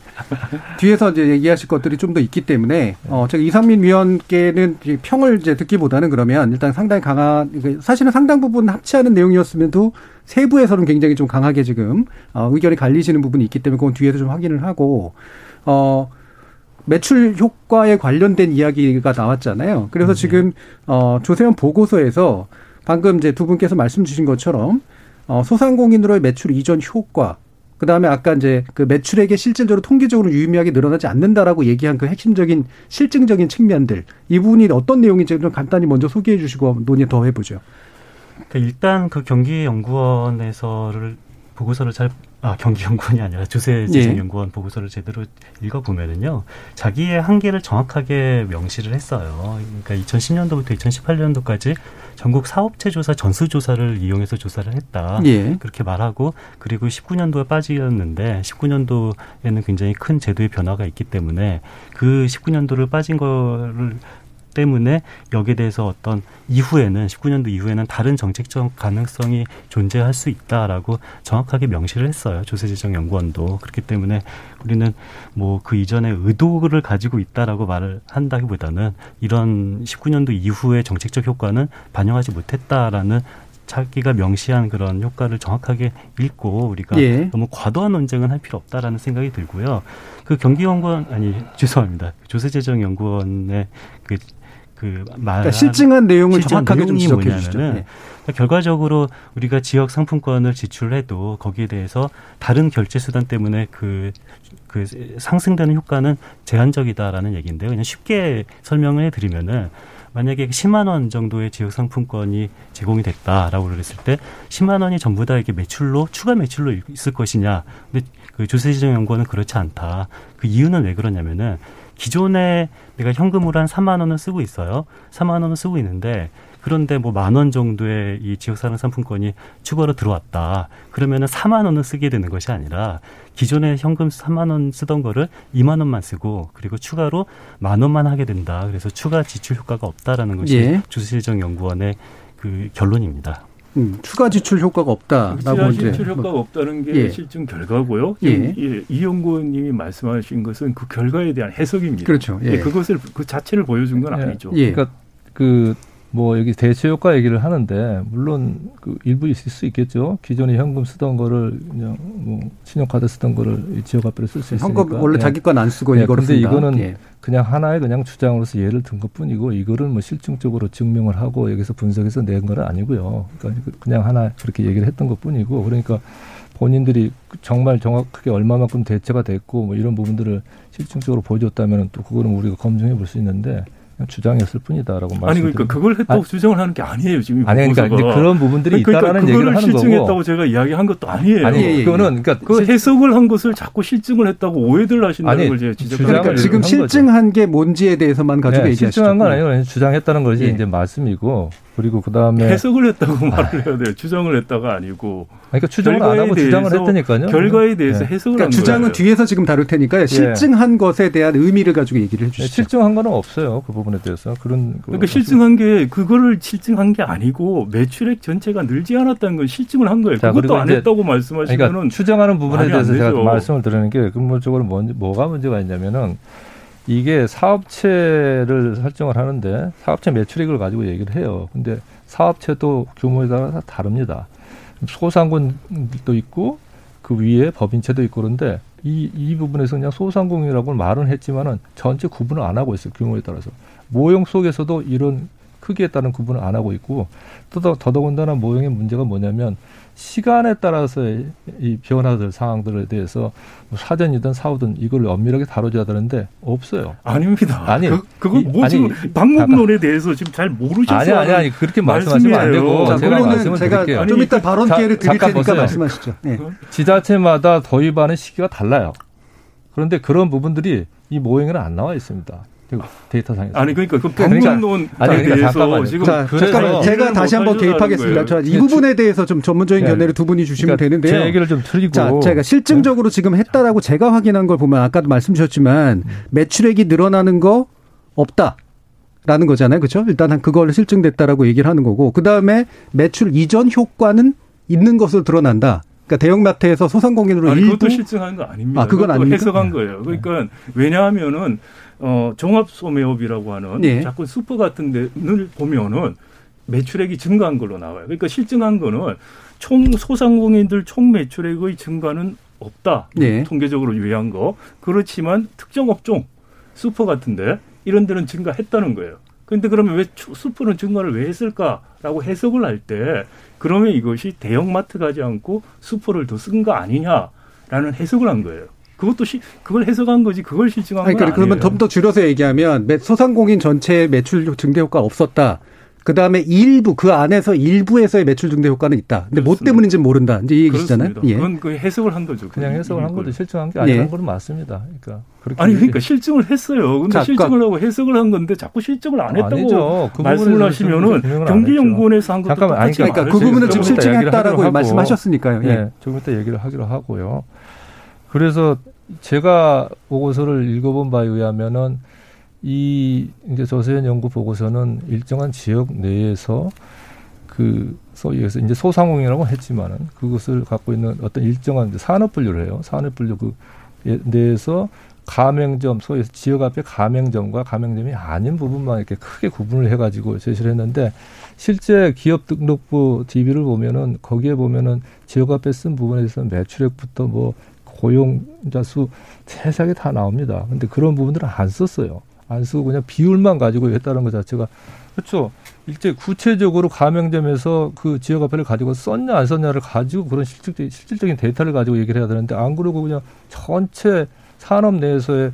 뒤에서 이제 얘기하실 것들이 좀 더 있기 때문에 어, 제가 이상민 위원께는 평을 이제 듣기보다는 그러면 일단 상당히 강한 사실은 상당 부분 합치하는 내용이었음에도 세부에서는 굉장히 좀 강하게 지금 어, 의견이 갈리시는 부분이 있기 때문에 그건 뒤에서 좀 확인을 하고 어 매출 효과에 관련된 이야기가 나왔잖아요. 그래서 음, 지금 어 조세현 보고서에서 방금 이제 두 분께서 말씀 주신 것처럼 어 소상공인으로의 매출 이전 효과 그 다음에 아까 이제 그 매출액이 실질적으로 통계적으로 유의미하게 늘어나지 않는다라고 얘기한 그 핵심적인 실증적인 측면들 이 부분이 어떤 내용인지 좀 간단히 먼저 소개해 주시고 논의 더 해보죠. 그러니까 일단 그 경기연구원에서를 보고서를 잘 아, 경기연구원이 아니라 조세재정연구원 예. 보고서를 제대로 읽어보면은요, 자기의 한계를 정확하게 명시를 했어요. 그러니까 2010년도부터 2018년도까지 전국 사업체 조사 전수조사를 이용해서 조사를 했다. 예. 그렇게 말하고, 그리고 19년도에 빠지었는데, 19년도에는 굉장히 큰 제도의 변화가 있기 때문에 그 19년도를 빠진 거를 때문에 여기에 대해서 어떤 이후에는 19년도 이후에는 다른 정책적 가능성이 존재할 수 있다라고 정확하게 명시를 했어요. 조세재정연구원도 그렇기 때문에 우리는 뭐 그 이전에 의도를 가지고 있다라고 말을 한다기보다는 이런 19년도 이후의 정책적 효과는 반영하지 못했다라는 자기가 명시한 그런 효과를 정확하게 읽고 우리가 예. 너무 과도한 논쟁은 할 필요 없다라는 생각이 들고요. 그 경기연구원 아니 죄송합니다. 조세재정연구원의 그 그 말. 그러니까 실증한 내용을 정확하게 좀 지적해 주시죠. 네. 그러니까 결과적으로 우리가 지역 상품권을 지출해도 거기에 대해서 다른 결제 수단 때문에 그, 그 상승되는 효과는 제한적이다라는 얘기인데요. 그냥 쉽게 설명을 해드리면은 만약에 10만 원 정도의 지역 상품권이 제공이 됐다라고 그랬을 때 10만 원이 전부 다 이게 매출로 추가 매출로 있을 것이냐. 근데 그 조세지정 연구원은 그렇지 않다. 그 이유는 왜 그러냐면은 기존에 내가 현금으로 한 3만 원을 쓰고 있어요. 3만 원을 쓰고 있는데 그런데 뭐 만 원 정도의 이 지역사랑 상품권이 추가로 들어왔다. 그러면은 4만 원을 쓰게 되는 것이 아니라 기존에 현금 3만 원 쓰던 거를 2만 원만 쓰고 그리고 추가로 만 원만 하게 된다. 그래서 추가 지출 효과가 없다라는 것이 예. 주세정 연구원의 그 결론입니다. 음, 추가 지출 효과가 없다라고 추가 지출 효과가 뭐, 없다는 게 예. 실증 결과고요. 예. 예. 이 연구원님이 말씀하신 것은 그 결과에 대한 해석입니다. 그렇죠. 예. 그것을 그 자체를 보여준 건 예. 아니죠. 예. 그러니까 그 뭐 여기 대체 효과 얘기를 하는데 물론 그 일부 있을 수 있겠죠. 기존에 현금 쓰던 거를 그냥 뭐 신용카드 쓰던 거를 지역화폐로 쓸 수 있으니까. 현금 원래 자기 건 안 쓰고 이거를 근데 이거는 그냥 하나의 그냥 주장으로서 예를 든 것뿐이고 이거를 뭐 실증적으로 증명을 하고 여기서 분석해서 낸 건 아니고요. 그러니까 그냥 하나 그렇게 얘기를 했던 것뿐이고 그러니까 본인들이 정말 정확하게 얼마만큼 대체가 됐고 뭐 이런 부분들을 실증적으로 보여줬다면 또 그거는 우리가 검증해 볼 수 있는데 주장이었을 뿐이다라고 말씀. 아니 그러니까 그걸 했다고 아, 주장을 하는 게 아니에요 지금. 아니 그러니까 그런 부분들이 그러니까 있다라는 얘기를 하는 거고. 실증했다고 제가 이야기한 것도 아니에요. 아니 예, 예. 그거는 그러니까 그 해석을 한 것을 자꾸 실증을 했다고 오해들 하신다는 아니, 걸 제가 지적하는 그러니까 지금 실증한 게 뭔지에 대해서만 가지고 네, 얘기하시죠. 실증한 건 아니고 주장했다는 것이 예. 이제 말씀이고 그리고 그 다음에 해석을 했다고 말을 해야 돼요. 추정을 했다가 아니고. 그러니까 추정을 안 하고 주장을 했다니까요. 결과에 대해서 네. 해석을 그러니까 주장은 거예요. 뒤에서 지금 다룰 테니까요. 실증한 예. 것에 대한 의미를 가지고 얘기를 해주시죠. 네, 실증한 거는 없어요. 그 부분에 대해서 그런. 그러니까 실증한 게 그거를 실증한 게 아니고 매출액 전체가 늘지 않았다는 건 실증을 한 거예요. 자, 그것도 안 했다고 말씀하시면은 그러니까 추정하는 부분에 대해서 제가 말씀을 드리는 게 근본적으로 뭐, 뭐가 문제가 있냐면은. 이게 사업체를 설정을 하는데 사업체 매출액을 가지고 얘기를 해요. 근데 사업체도 규모에 따라 다릅니다. 소상공인도 있고 그 위에 법인체도 있고 그런데 이, 이 부분에서 그냥 소상공인이라고 말은 했지만은 전체 구분을 안 하고 있어요. 규모에 따라서. 모형 속에서도 이런 크기에 따른 구분을 안 하고 있고 또 더더군다나 모형의 문제가 뭐냐면 시간에 따라서 이 변화들 상황들에 대해서 뭐 사전이든 사후든 이걸 엄밀하게 다뤄줘야 되는데 없어요. 아닙니다. 아니 그, 그거 뭐 지금 방법론에 대해서 지금 잘 모르셔서 아니 아니 아니 그렇게 말씀하시면 안 되고 자, 제가 말씀을 제가 드릴게요. 좀 이따 발언 기회를 드릴 테니까 보세요. 말씀하시죠. 네. 지자체마다 도입하는 시기가 달라요. 그런데 그런 부분들이 이 모형에는 안 나와 있습니다. 데이터상에서. 아니 그러니까 그 방문론 그러니까, 아니 그러니까 잠깐만요. 지금 자, 잠깐만 제가 다시 한번 개입하겠습니다. 자, 이 부분에 대해서 좀 전문적인 네. 견해를 두 분이 주시면 그러니까 되는데요. 제 얘기를 좀 틀리고. 자, 제가 실증적으로 네. 지금 했다라고 제가 확인한 걸 보면 아까도 말씀 주셨지만 매출액이 늘어나는 거 없다. 라는 거잖아요. 그렇죠? 일단 한 그걸 실증됐다라고 얘기를 하는 거고 그다음에 매출 이전 효과는 있는 것으로 드러난다. 그러니까 대형마트에서 소상공인으로 아니, 일부 그것도 실증하는 거 아닙니다. 아, 그건 아닙니까? 해석한 거예요. 그러니까 왜냐하면은 어, 종합 소매업이라고 하는 네. 자꾸 슈퍼 같은 데를 보면은 매출액이 증가한 걸로 나와요. 그러니까 실증한 거는 총 소상공인들 총 매출액의 증가는 없다. 네. 통계적으로 유의한 거. 그렇지만 특정 업종 슈퍼 같은데 이런 데는 증가했다는 거예요. 근데 그러면 왜 슈퍼는 증가를 왜 했을까라고 해석을 할 때 그러면 이것이 대형마트 가지 않고 슈퍼를 더 쓴 거 아니냐라는 해석을 한 거예요. 그것도 시, 그걸 해석한 거지 그걸 실증한 아니, 그러니까 그러면 좀 더 줄여서 얘기하면 소상공인 전체의 매출 증대 효과 없었다. 그 다음에 일부 그 안에서 일부에서의 매출 증대 효과는 있다. 근데 뭐 때문인지는 모른다. 이제 이 얘기시잖아요. 예. 그건 그 해석을 한 거죠. 그냥 해석을 한 거죠. 실증한 게 아니라는 예. 건 맞습니다. 그러니까 아니 그러니까 실증을 했어요. 근데 자, 실증을 하고 해석을 한 건데 자꾸 실증을 안 했다고 아니죠. 그 말씀을 하시면은 경기연구원에서 한 것도 잠깐만, 아니, 그러니까 그 부분은 지금 실증했다라고 말씀하셨으니까요. 예. 예. 조금 이따 얘기를 하기로 하고요. 그래서 제가 보고서를 읽어본 바에 의하면은 이 이제 조세현 연구 보고서는 일정한 지역 내에서 그 소위 해서 이제 소상공인이라고 했지만은 그것을 갖고 있는 어떤 일정한 산업 분류를 해요. 산업 분류 그 내에서 가맹점 소위 지역 앞에 가맹점과 가맹점이 아닌 부분만 이렇게 크게 구분을 해가지고 제시를 했는데 실제 기업 등록부 DB를 보면은 거기에 보면은 지역 앞에 쓴 부분에 있어서 매출액부터 뭐 고용자 수 세세하게 다 나옵니다. 근데 그런 부분들은 안 썼어요. 안 쓰고 그냥 비율만 가지고 했다는 것 자체가 그렇죠. 일제 구체적으로 가맹점에서 그 지역 화폐를 가지고 썼냐 안 썼냐를 가지고 그런 실질적인, 실질적인 데이터를 가지고 얘기를 해야 되는데 안 그러고 그냥 전체 산업 내에서의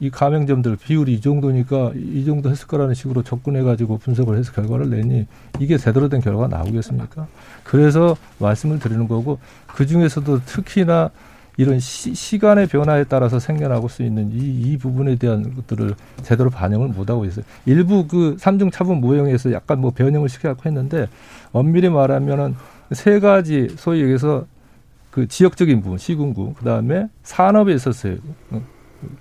이 가맹점들 비율이 이 정도니까 이 정도 했을 거라는 식으로 접근해 가지고 분석을 해서 결과를 내니 이게 제대로 된 결과가 나오겠습니까? 그래서 말씀을 드리는 거고 그 중에서도 특히나 이런 시, 간의 변화에 따라서 생겨나고 수 있는 이, 이 부분에 대한 것들을 제대로 반영을 못하고 있어요. 일부 그 삼중 차분 모형에서 약간 뭐 변형을 시켜갖고 했는데 엄밀히 말하면은 세 가지 소위 여기서 그 지역적인 부분, 시군구, 그 다음에 산업에 있어서의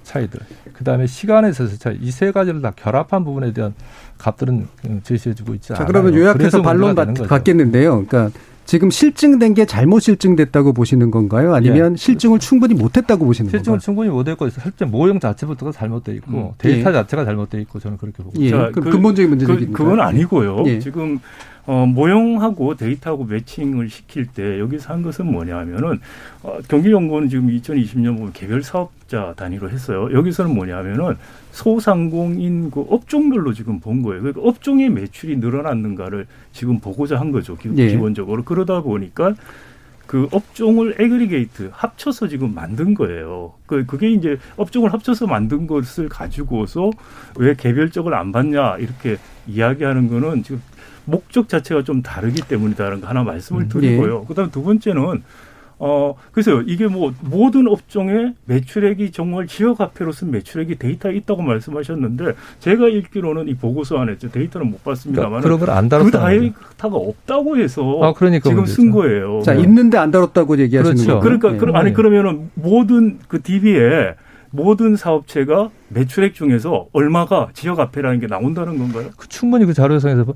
차이들, 그 다음에 시간에 있어서 차이, 이 세 가지를 다 결합한 부분에 대한 값들은 제시해주고 있지 않아요. 그러면 요약해서 반론 받, 받겠는데요. 그러니까 지금 실증된 게 잘못 실증됐다고 보시는 건가요? 아니면 예. 실증을 충분히 못했다고 보시는 실증을 건가요? 충분히 못했고 실제 모형 자체부터가 잘못돼 있고 음. 데이터 예. 자체가 잘못돼 있고 저는 그렇게 보고 예. 자, 그, 근본적인 문제입니다. 그, 그건 아니고요. 예. 지금 어, 모형하고 데이터하고 매칭을 시킬 때 여기서 한 것은 뭐냐면은 어, 경기연구원은 지금 2020년 보면 개별 사업자 단위로 했어요. 여기서는 뭐냐면은 소상공인 그 업종별로 지금 본 거예요. 그러니까 업종의 매출이 늘어났는가를 지금 보고자 한 거죠. 기, 네. 본적으로 그러다 보니까 그 업종을 aggregate 합쳐서 지금 만든 거예요. 그 그게 이제 업종을 합쳐서 만든 것을 가지고서 왜 개별적으로 안 봤냐 이렇게 이야기하는 거는 지금 목적 자체가 좀 다르기 때문이다라는 거 하나 말씀을 음, 드리고요. 네. 그다음 두 번째는 어, 그래서 이게 뭐 모든 업종의 매출액이 정말 지역 화폐로쓴 매출액이 데이터에 있다고 말씀하셨는데 제가 읽기로는 이 보고서 안에 데이터는 못 봤습니다만 그러니까 그 데이터가 없다고 해서 아, 그러니까 지금 쓴 거예요. 자, 있는데 안 다뤘다고 얘기하시는 그렇죠. 그러니까 네. 아니 그러면은 모든 그 DB에 모든 사업체가 매출액 중에서 얼마가 지역 화폐라는 게 나온다는 건가요? 그 충분히 그 자료상에서 어?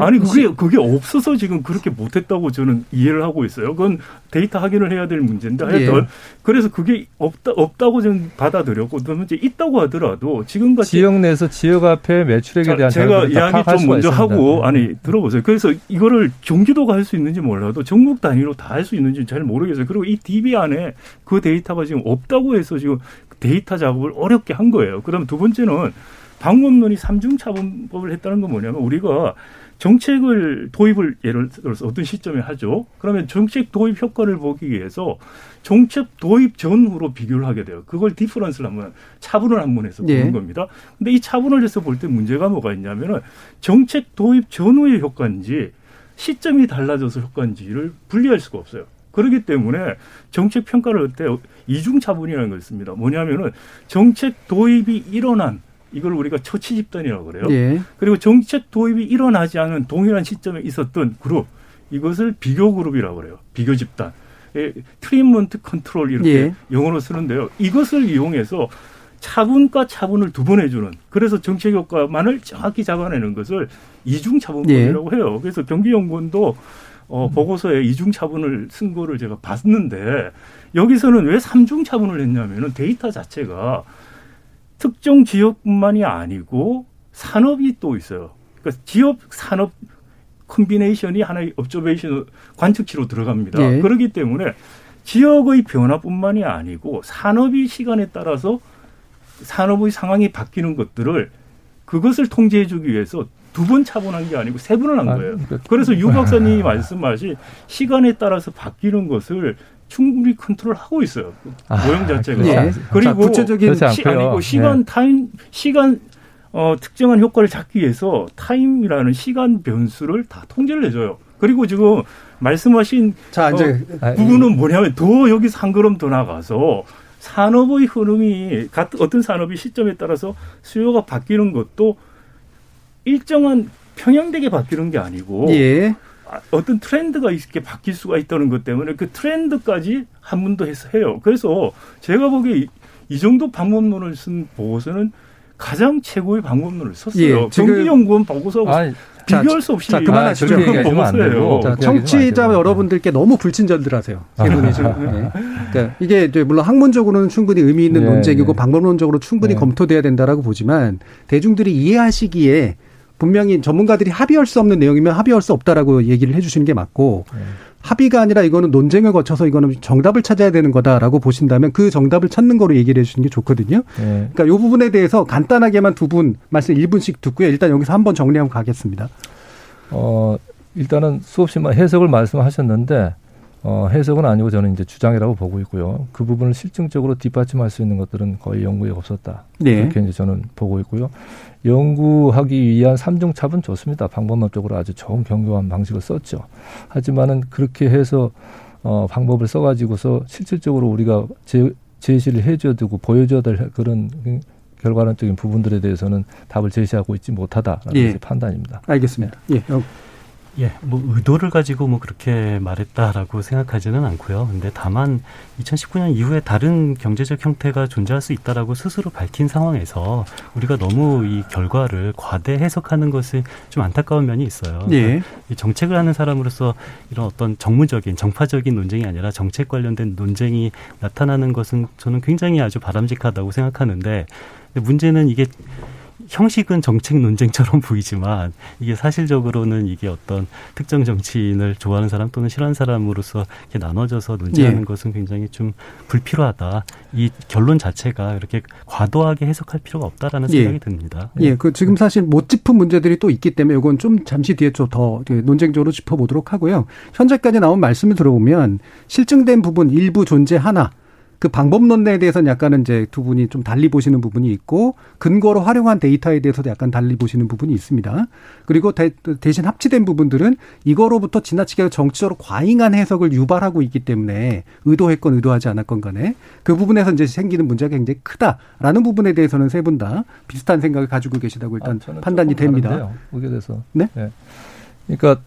아니 그게 그게 없어서 지금 그렇게 못했다고 저는 이해를 하고 있어요. 그건 데이터 확인을 해야 될 문제인데 하여튼 예. 그래서 그게 없다 없다고 저는 받아들였고 또 문제 있다고 하더라도 지금같이 지역 내에서 지역 화폐 매출액에 대한 제가 이야기 좀 먼저 있습니다. 하고 아니 들어보세요. 그래서 이거를 경기도가 할 수 있는지 몰라도 전국 단위로 다 할 수 있는지 잘 모르겠어요. 그리고 이 DB 안에 그 데이터가 지금 없다고 해서 지금 데이터 작업을 어렵게 한 거예요. 그다음 두 번째는 방법론이 삼중 차분법을 했다는 건 뭐냐면 우리가 정책을 도입을 예를 들어서 어떤 시점에 하죠. 그러면 정책 도입 효과를 보기 위해서 정책 도입 전후로 비교를 하게 돼요. 그걸 difference를 한번 차분을 한번 해서 보는 예. 겁니다. 근데 이 차분을 해서 볼 때 문제가 뭐가 있냐면은 정책 도입 전후의 효과인지 시점이 달라져서 효과인지를 분리할 수가 없어요. 그렇기 때문에 정책 평가를 할 때 이중 차분이라는 걸 씁니다. 뭐냐면은 정책 도입이 일어난 이걸 우리가 처치 집단이라고 그래요. 예. 그리고 정책 도입이 일어나지 않은 동일한 시점에 있었던 그룹 이것을 비교 그룹이라고 그래요. 비교 집단. 예, treatment control 이렇게 예. 영어로 쓰는데요. 이것을 이용해서 차분과 차분을 두 번 해주는 그래서 정책 효과만을 정확히 잡아내는 것을 이중 차분법이라고 예. 해요. 그래서 경기연구원도 어, 보고서에 이중 차분을 쓴 거를 제가 봤는데 여기서는 왜 삼중 차분을 했냐면은 데이터 자체가 특정 지역뿐만이 아니고 산업이 또 있어요. 그러니까 지역 산업 콤비네이션이 하나의 observation 관측치로 들어갑니다. 예. 그렇기 때문에 지역의 변화뿐만이 아니고 산업이 시간에 따라서 산업의 상황이 바뀌는 것들을 그것을 통제해 주기 위해서 두 번 차분한 게 아니고 세 번을 한 아, 거예요. 그래서 유 박사님이 말씀하신 시간에 따라서 바뀌는 것을 충분히 컨트롤하고 있어요. 아, 모형 자체가. 예. 그리고 구체적인 시, 아니고 시간 네. 타임 시간 어, 특정한 효과를 잡기 위해서 타임이라는 시간 변수를 다 통제를 해줘요. 그리고 지금 말씀하신 자, 이제 어, 부분은 뭐냐면 더 여기서 한 걸음 더 나가서 산업의 흐름이 어떤 산업이 시점에 따라서 수요가 바뀌는 것도 일정한 평형되게 바뀌는 게 아니고 예. 어떤 트렌드가 이렇게 바뀔 수가 있다는 것 때문에 그 트렌드까지 한번더 해서 해요. 그래서 제가 보기에 이, 이 정도 방법론을 쓴 보고서는 가장 최고의 방법론을 썼어요. 예, 경기연구원 보고서하고 아니, 비교할 수 없이 자, 그만하시죠. 보고서예요. 자, 청취자 여러분들께 너무 불친절들하세요. 세 분이 지금. 네. 그러니까 이게 물론 학문적으로는 충분히 의미 있는 네, 논쟁이고 네. 방법론적으로 충분히 네. 검토돼야 된다라고 보지만 대중들이 이해하시기에 분명히 전문가들이 합의할 수 없는 내용이면 합의할 수 없다라고 얘기를 해주시는 게 맞고 네. 합의가 아니라 이거는 논쟁을 거쳐서 이거는 정답을 찾아야 되는 거다라고 보신다면 그 정답을 찾는 거로 얘기를 해주시는 게 좋거든요. 네. 그러니까 이 부분에 대해서 간단하게만 두 분 말씀 1분씩 듣고요. 일단 여기서 한번 정리하고 가겠습니다. 어, 일단은 수없이 해석을 말씀하셨는데 어, 해석은 아니고 저는 이제 주장이라고 보고 있고요. 그 부분을 실증적으로 뒷받침할 수 있는 것들은 거의 연구에 없었다. 네. 이렇게 이제 저는 보고 있고요. 연구하기 위한 삼중 찹은 좋습니다. 방법론적으로 아주 좋은 경교한 방식을 썼죠. 하지만은 그렇게 해서 어, 방법을 써가지고서 실질적으로 우리가 제, 제시를 해줘야 되고 보여줘야 될 그런 결과론적인 부분들에 대해서는 답을 제시하고 있지 못하다라는 예. 판단입니다. 알겠습니다. 예. 예, 뭐 의도를 가지고 뭐 그렇게 말했다라고 생각하지는 않고요. 근데 다만 2019년 이후에 다른 경제적 형태가 존재할 수 있다라고 스스로 밝힌 상황에서 우리가 너무 이 결과를 과대 해석하는 것이 좀 안타까운 면이 있어요. 예. 그러니까 이 정책을 하는 사람으로서 이런 어떤 정무적인 정파적인 논쟁이 아니라 정책 관련된 논쟁이 나타나는 것은 저는 굉장히 아주 바람직하다고 생각하는데 문제는 이게 형식은 정책 논쟁처럼 보이지만 이게 사실적으로는 이게 어떤 특정 정치인을 좋아하는 사람 또는 싫어하는 사람으로서 이렇게 나눠져서 논쟁하는 예. 것은 굉장히 좀 불필요하다. 이 결론 자체가 이렇게 과도하게 해석할 필요가 없다라는 예. 생각이 듭니다. 예, 그 지금 사실 못 짚은 문제들이 또 있기 때문에 이건 좀 잠시 뒤에 좀 더 논쟁적으로 짚어보도록 하고요. 현재까지 나온 말씀을 들어보면 실증된 부분 일부 존재 하나 그 방법론에 대해서는 약간은 이제 두 분이 좀 달리 보시는 부분이 있고 근거로 활용한 데이터에 대해서도 약간 달리 보시는 부분이 있습니다. 그리고 대, 신 합치된 부분들은 이거로부터 지나치게 정치적으로 과잉한 해석을 유발하고 있기 때문에 의도했건 의도하지 않았건 간에 그 부분에서 이제 생기는 문제가 굉장히 크다라는 부분에 대해서는 세 분 다 비슷한 생각을 가지고 계시다고 일단 아, 판단이 됩니다. 대해서. 네? 네. 그러니까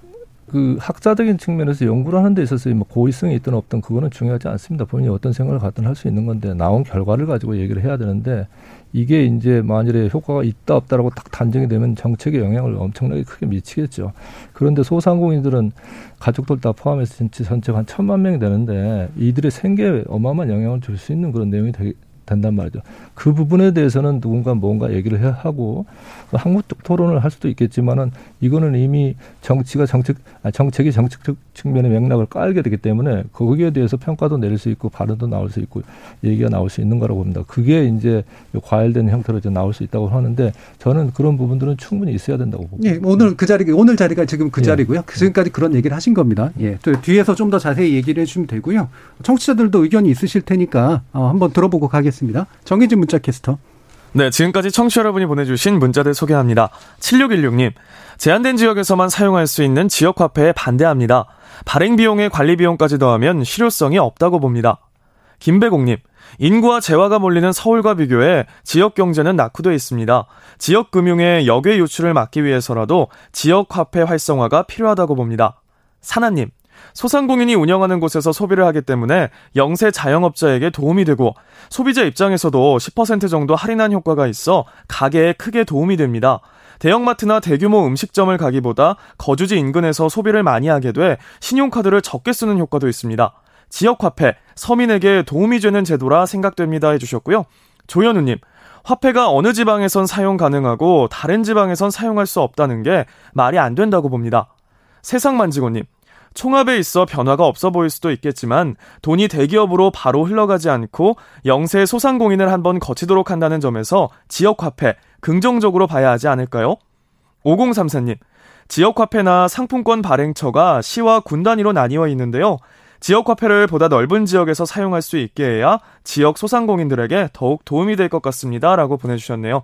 그 학자적인 측면에서 연구를 하는 데 있어서 뭐 고의성이 있든 없든 그거는 중요하지 않습니다. 본인이 어떤 생각을 갖든 할 수 있는 건데 나온 결과를 가지고 얘기를 해야 되는데 이게 이제 만일에 효과가 있다 없다라고 딱 단정이 되면 정책에 영향을 엄청나게 크게 미치겠죠. 그런데 소상공인들은 가족들 다 포함해서 전체 전체 한 천만 명이 되는데 이들의 생계에 어마어마한 영향을 줄 수 있는 그런 내용이 되게 된단 말이죠. 그 부분에 대해서는 누군가 뭔가 얘기를 해야 하고 한국적 토론을 할 수도 있겠지만은 이거는 이미 정치가 정책 아, 정책이 정책적 측면의 맥락을 깔게 되기 때문에 거기에 대해서 평가도 내릴 수 있고 발언도 나올 수 있고 얘기가 나올 수 있는 거라고 봅니다. 그게 이제 과열된 형태로 이제 나올 수 있다고 하는데 저는 그런 부분들은 충분히 있어야 된다고 봅니다. 예, 오늘 그 자리 오늘 자리가 지금 그 예. 자리고요. 지금까지 그런 얘기를 하신 겁니다. 예, 뒤에서 좀 더 자세히 얘기를 해주시면 되고요. 청취자들도 의견이 있으실 테니까 어, 한번 들어보고 가겠습니다. 정해진 문자 캐스터. 네, 지금까지 청취 여러분이 보내주신 문자들 소개합니다. 7616님, 제한된 지역에서만 사용할 수 있는 지역화폐에 반대합니다. 발행 비용에 관리 비용까지 더하면 실효성이 없다고 봅니다. 김배공님, 인구와 재화가 몰리는 서울과 비교해 지역 경제는 낙후되어 있습니다. 지역 금융의 역외 유출을 막기 위해서라도 지역 화폐 활성화가 필요하다고 봅니다. 사나님, 소상공인이 운영하는 곳에서 소비를 하기 때문에 영세 자영업자에게 도움이 되고 소비자 입장에서도 10% 정도 할인한 효과가 있어 가게에 크게 도움이 됩니다. 대형마트나 대규모 음식점을 가기보다 거주지 인근에서 소비를 많이 하게 돼 신용카드를 적게 쓰는 효과도 있습니다. 지역화폐, 서민에게 도움이 되는 제도라 생각됩니다 해주셨고요. 조현우님, 화폐가 어느 지방에선 사용 가능하고 다른 지방에선 사용할 수 없다는 게 말이 안 된다고 봅니다. 세상만지고님, 총합에 있어 변화가 없어 보일 수도 있겠지만 돈이 대기업으로 바로 흘러가지 않고 영세 소상공인을 한번 거치도록 한다는 점에서 지역화폐 긍정적으로 봐야 하지 않을까요? 5034님, 지역화폐나 상품권 발행처가 시와 군 단위로 나뉘어 있는데요. 지역화폐를 보다 넓은 지역에서 사용할 수 있게 해야 지역 소상공인들에게 더욱 도움이 될 것 같습니다. 라고 보내주셨네요.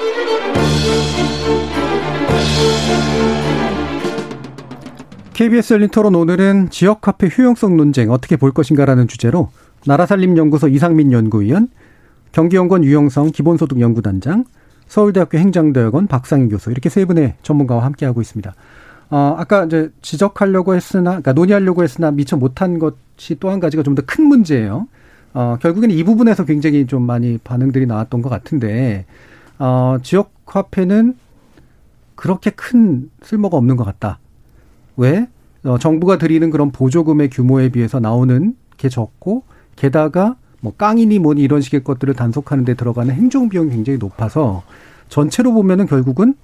KBS 열린 토론 오늘은 지역 화폐 효용성 논쟁 어떻게 볼 것인가라는 주제로 나라살림연구소 이상민 연구위원, 경기연구원 유영성 기본소득연구단장, 서울대학교 행정대학원 박상희 교수 이렇게 세 분의 전문가와 함께하고 있습니다. 어, 아까 이제 지적하려고 했으나, 그러니까 논의하려고 했으나 미처 못한 것이 또 한 가지가 좀 더 큰 문제예요. 어, 결국에는 이 부분에서 굉장히 좀 많이 반응들이 나왔던 것 같은데, 어, 지역 화폐는 그렇게 큰 쓸모가 없는 것 같다. 왜? 어, 정부가 드리는 그런 보조금의 규모에 비해서 나오는 게 적고 게다가 뭐 깡이니 뭐니 이런 식의 것들을 단속하는 데 들어가는 행정 비용이 굉장히 높아서 전체로 보면은 결국은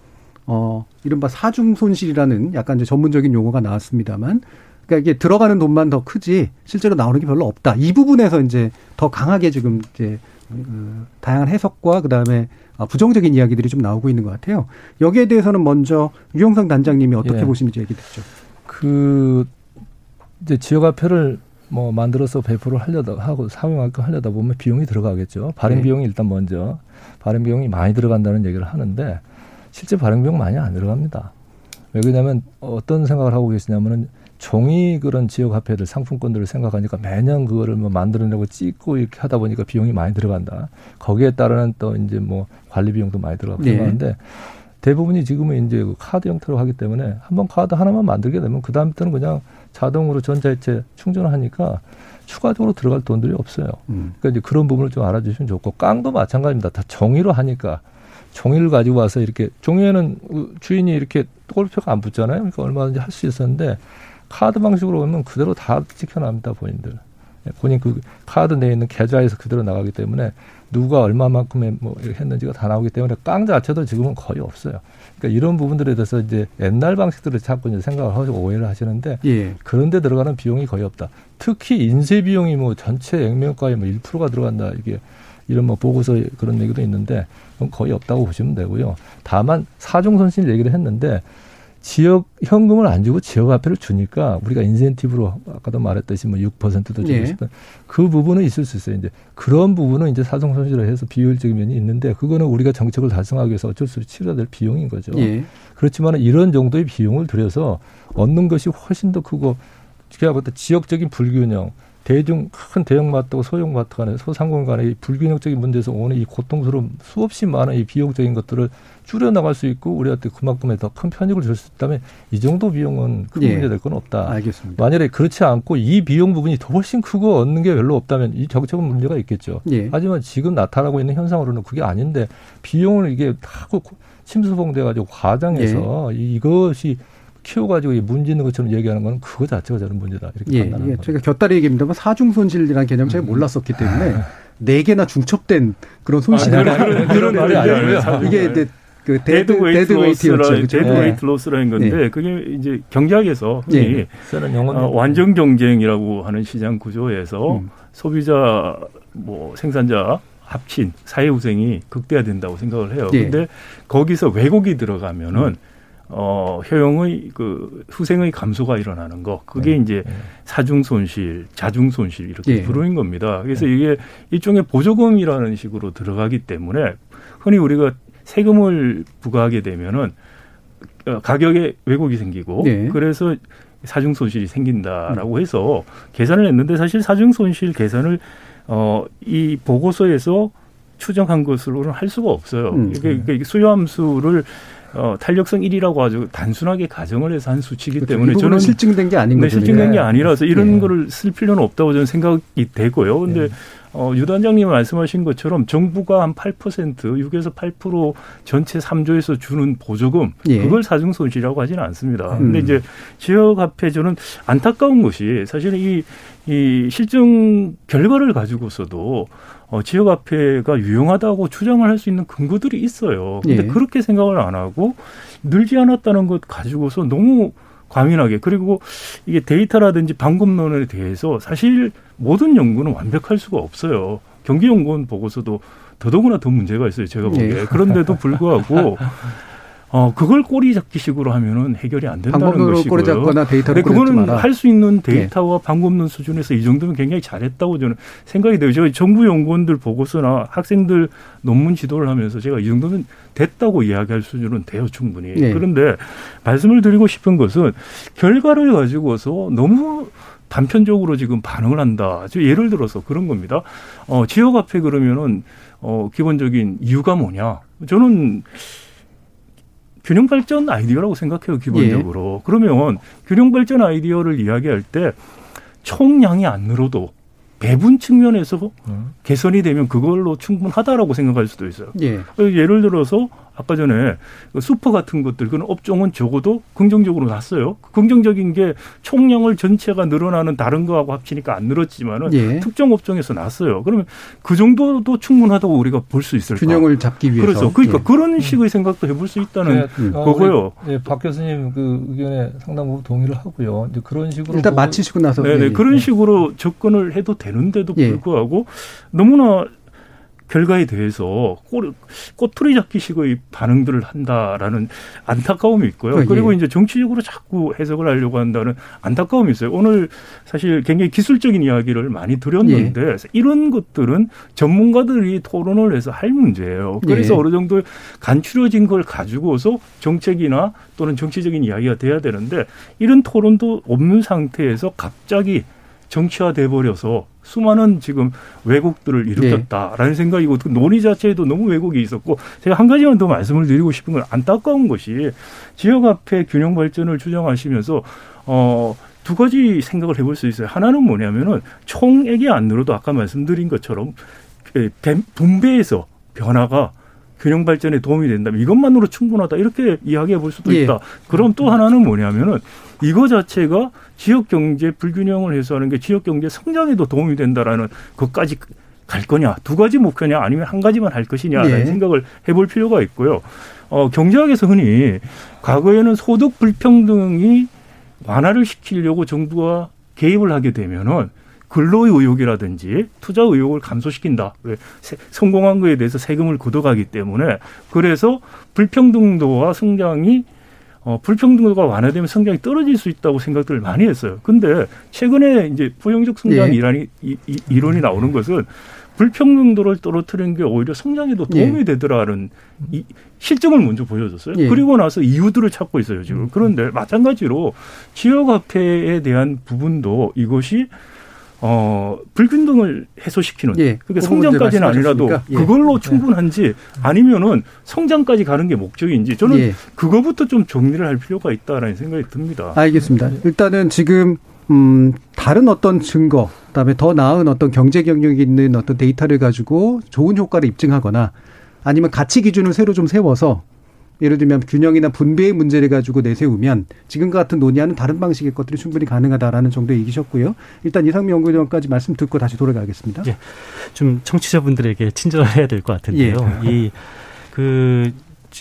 어 이른바 사중 손실이라는 약간 이제 전문적인 용어가 나왔습니다만 그러니까 이게 들어가는 돈만 더 크지 실제로 나오는 게 별로 없다. 이 부분에서 이제 더 강하게 지금 이제 그 다양한 해석과 그다음에 부정적인 이야기들이 좀 나오고 있는 것 같아요. 여기에 대해서는 먼저 유영상 단장님이 어떻게 예. 보시는지 얘기 듣죠. 그 이제 지역화폐를 뭐 만들어서 배포를 하려다 하고 사용할까 하려다 보면 비용이 들어가겠죠. 발행 네. 비용이 일단 먼저 발행 비용이 많이 들어간다는 얘기를 하는데 실제 발행 비용 많이 안 들어갑니다. 왜 그러냐면 어떤 생각을 하고 계시냐면은 종이 그런 지역 화폐들 상품권들을 생각하니까 매년 그거를 뭐 만들어내고 찍고 이렇게 하다 보니까 비용이 많이 들어간다. 거기에 따르는 또 이제 뭐 관리 비용도 많이 들어가고 네. 그러는데 대부분이 지금은 이제 그 카드 형태로 하기 때문에 한번 카드 하나만 만들게 되면 그 다음부터는 그냥 자동으로 전자일체 충전을 하니까 추가적으로 들어갈 돈들이 없어요. 음. 그러니까 이제 그런 부분을 좀 알아주시면 좋고 깡도 마찬가지입니다. 다 종이로 하니까 종이를 가지고 와서 이렇게 종이에는 주인이 이렇게 골표가 안 붙잖아요. 그러니까 얼마든지 할 수 있었는데 카드 방식으로 오면 그대로 다 찍혀납니다 본인들. 예, 본인 그 카드 내에 있는 계좌에서 그대로 나가기 때문에 누가 얼마만큼의 뭐 했는지가 다 나오기 때문에 깡 자체도 지금은 거의 없어요. 그러니까 이런 부분들에 대해서 이제 옛날 방식들을 자꾸 이제 생각을 하고 오해를 하시는데 예. 그런데 들어가는 비용이 거의 없다. 특히 인쇄 비용이 뭐 전체 액면가의 뭐 1%가 들어간다 이게 이런 뭐 보고서 그런 얘기도 있는데 거의 없다고 보시면 되고요. 다만 사중 손실 얘기를 했는데 지역 현금을 안 주고 지역 화폐를 주니까 우리가 인센티브로 아까도 말했듯이 뭐 6%도 주고 네. 싶은 그 부분은 있을 수 있어요. 이제 그런 부분은 이제 사정 손실을 해서 비효율적인 면이 있는데 그거는 우리가 정책을 달성하기 위해서 어쩔 수 없이 치러야 될 비용인 거죠. 네. 그렇지만 이런 정도의 비용을 들여서 얻는 것이 훨씬 더 크고 제가 볼때 지역적인 불균형 대중 큰 대형 마트와 소형 마트 간의 소상공 간의 이 불균형적인 문제에서 오는 이 고통스러운 수없이 많은 이 비용적인 것들을 줄여 나갈 수 있고 우리한테 그만큼의 더 큰 편익을 줄 수 있다면 이 정도 비용은 큰 예. 문제 될 건 없다. 알겠습니다. 만약에 그렇지 않고 이 비용 부분이 더 훨씬 크고 얻는 게 별로 없다면 이 정책은 문제가 있겠죠. 예. 하지만 지금 나타나고 있는 현상으로는 그게 아닌데 비용을 이게 하고 침소봉대해 가지고 과장해서 예. 이것이 키워가지고 문제 있는 것처럼 얘기하는 건 그거 자체가 저는 문제다 이렇게 예, 판단하는 예, 저희가 곁다리 얘기입니다만 사중 손실이라는 개념 제가 음. 몰랐었기 때문에 아. 네 개나 중첩된 그런 손실이 아, 그런, 그런 말이 아니고요. 이게 이제 그 dead, dead weight였죠. deadweight loss라는 건데 네. 그게 이제 경제학에서 흔히 네. 어, 완전 경쟁이라고 하는 시장 구조에서 음. 소비자 뭐 생산자 합친 사회 후생이 극대화된다고 생각을 해요. 네. 근데 거기서 왜곡이 들어가면은 음. 어, 효용의 그 후생의 감소가 일어나는 거. 그게 네. 이제 네. 사중 손실, 자중 손실 이렇게 네. 부르는 겁니다. 그래서 네. 이게 일종의 보조금이라는 식으로 들어가기 때문에 흔히 우리가 세금을 부과하게 되면은 어, 가격에 왜곡이 생기고 네. 그래서 사중 손실이 생긴다라고 음. 해서 계산을 했는데 사실 사중 손실 계산을 어, 이 보고서에서 추정한 것으로는 할 수가 없어요. 음. 이게 수요함수를 어, 탄력성 1이라고 아주 단순하게 가정을 해서 한 수치이기 그렇죠. 때문에 저는 실증된 게 아닌 네, 거죠. 실증된 게 아니라서 이런 네. 거를 쓸 필요는 없다고 저는 생각이 되고요. 근데 네. 어, 유 단장님 말씀하신 것처럼 정부가 한 8% 6에서 8% 전체 3조에서 주는 보조금 예. 그걸 사중 손실이라고 하지는 않습니다. 음. 근데 이제 지역 화폐 저는 안타까운 것이 사실은 이, 이 실증 결과를 가지고서도 어, 지역화폐가 유용하다고 추정을 할 수 있는 근거들이 있어요. 근데 예. 그렇게 생각을 안 하고 늘지 않았다는 것 가지고서 너무 과민하게 그리고 이게 데이터라든지 방법론에 대해서 사실 모든 연구는 완벽할 수가 없어요. 경기연구원 보고서도 더더구나 더 문제가 있어요. 제가 보기에. 예. 그런데도 불구하고 어 그걸 꼬리 잡기식으로 하면은 해결이 안 된다는 것이고요. 꼬리 잡거나 데이터를 네, 그거는 할 수 있는 데이터와 네. 방법론 수준에서 이 정도면 굉장히 잘했다고 저는 생각이 돼요. 제가 정부 연구원들 보고서나 학생들 논문 지도를 하면서 제가 이 정도면 됐다고 이야기할 수준은 돼요 충분히. 네. 그런데 말씀을 드리고 싶은 것은 결과를 가지고서 너무 단편적으로 지금 반응을 한다. 예를 들어서 그런 겁니다. 어, 지역 화폐 그러면은 어, 기본적인 이유가 뭐냐? 저는 균형 발전 아이디어라고 생각해요 기본적으로. 예. 그러면 균형 발전 아이디어를 이야기할 때 총량이 안 늘어도 배분 측면에서 음. 개선이 되면 그걸로 충분하다라고 생각할 수도 있어요. 예. 예를 들어서 아까 전에 그 슈퍼 같은 것들 그런 업종은 적어도 긍정적으로 났어요. 긍정적인 게 총량을 전체가 늘어나는 다른 거하고 합치니까 안 늘었지만은 예. 특정 업종에서 났어요. 그러면 그 정도도 충분하다고 우리가 볼 수 있을까? 균형을 잡기 위해서. 그렇죠. 그러니까 예. 그런 식의 생각도 해볼 수 있다는 네. 거고요. 네, 박 교수님 그 의견에 상당 부분 동의를 하고요. 이제 그런 식으로 일단 마치시고 나서 네네 네, 그런 식으로 접근을 해도 되는데도 예. 불구하고 너무나 결과에 대해서 꼬, 꼬투리 잡기식의 반응들을 한다라는 안타까움이 있고요. 그 그리고 이제 정치적으로 자꾸 해석을 하려고 한다는 안타까움이 있어요. 오늘 사실 굉장히 기술적인 이야기를 많이 드렸는데 예. 이런 것들은 전문가들이 토론을 해서 할 문제예요. 그래서 예. 어느 정도 간추려진 걸 가지고서 정책이나 또는 정치적인 이야기가 돼야 되는데 이런 토론도 없는 상태에서 갑자기 정치화돼 버려서 수많은 지금 왜곡들을 일으켰다라는 네. 생각이고 그 논의 자체에도 너무 왜곡이 있었고 제가 한 가지만 더 말씀을 드리고 싶은 건 안타까운 것이 지역화폐 균형 발전을 주장하시면서 어. 두 가지 생각을 해볼 수 있어요. 하나는 뭐냐면은 총액이 안 늘어도 아까 말씀드린 것처럼 분배에서 변화가 균형 발전에 도움이 된다면 이것만으로 충분하다 이렇게 이야기해 볼 수도 예. 있다. 그럼 또 하나는 뭐냐면은 이거 자체가 지역 경제 불균형을 해소하는 게 지역 경제 성장에도 도움이 된다라는 것까지 갈 거냐 두 가지 목표냐 아니면 한 가지만 할 것이냐라는 예. 생각을 해볼 필요가 있고요. 어, 경제학에서 흔히 과거에는 소득 불평등이 완화를 시키려고 정부가 개입을 하게 되면은 근로 의혹이라든지 투자 의혹을 감소시킨다. 왜 성공한 거에 대해서 세금을 걷어가기 때문에 그래서 불평등도와 성장이 어, 불평등도가 완화되면 성장이 떨어질 수 있다고 생각들을 많이 했어요. 근데 최근에 이제 부정적 성장 예. 이란이, 이, 이, 이론이 나오는 것은 불평등도를 떨어뜨리는 게 오히려 성장에도 도움이 예. 되더라는 이 실증을 먼저 보여줬어요. 예. 그리고 나서 이유들을 찾고 있어요, 지금. 그런데 마찬가지로 지역화폐에 대한 부분도 이것이 어, 불균등을 해소시키는. 예. 그게 성장까지는 아니라도 예. 그걸로 충분한지 아니면은 성장까지 가는 게 목적인지 저는 예. 그거부터 좀 정리를 할 필요가 있다라는 생각이 듭니다. 알겠습니다. 일단은 지금 음, 다른 어떤 증거, 그다음에 더 나은 어떤 경제 경력이 있는 어떤 데이터를 가지고 좋은 효과를 입증하거나 아니면 가치 기준을 새로 좀 세워서 예를 들면 균형이나 분배의 문제를 가지고 내세우면 지금과 같은 논의하는 다른 방식의 것들이 충분히 가능하다라는 정도의 얘기셨고요. 일단 이상미 연구위원까지 말씀 듣고 다시 돌아가겠습니다. 예, 좀 청취자분들에게 친절해야 될 것 같은데요. 예. 이그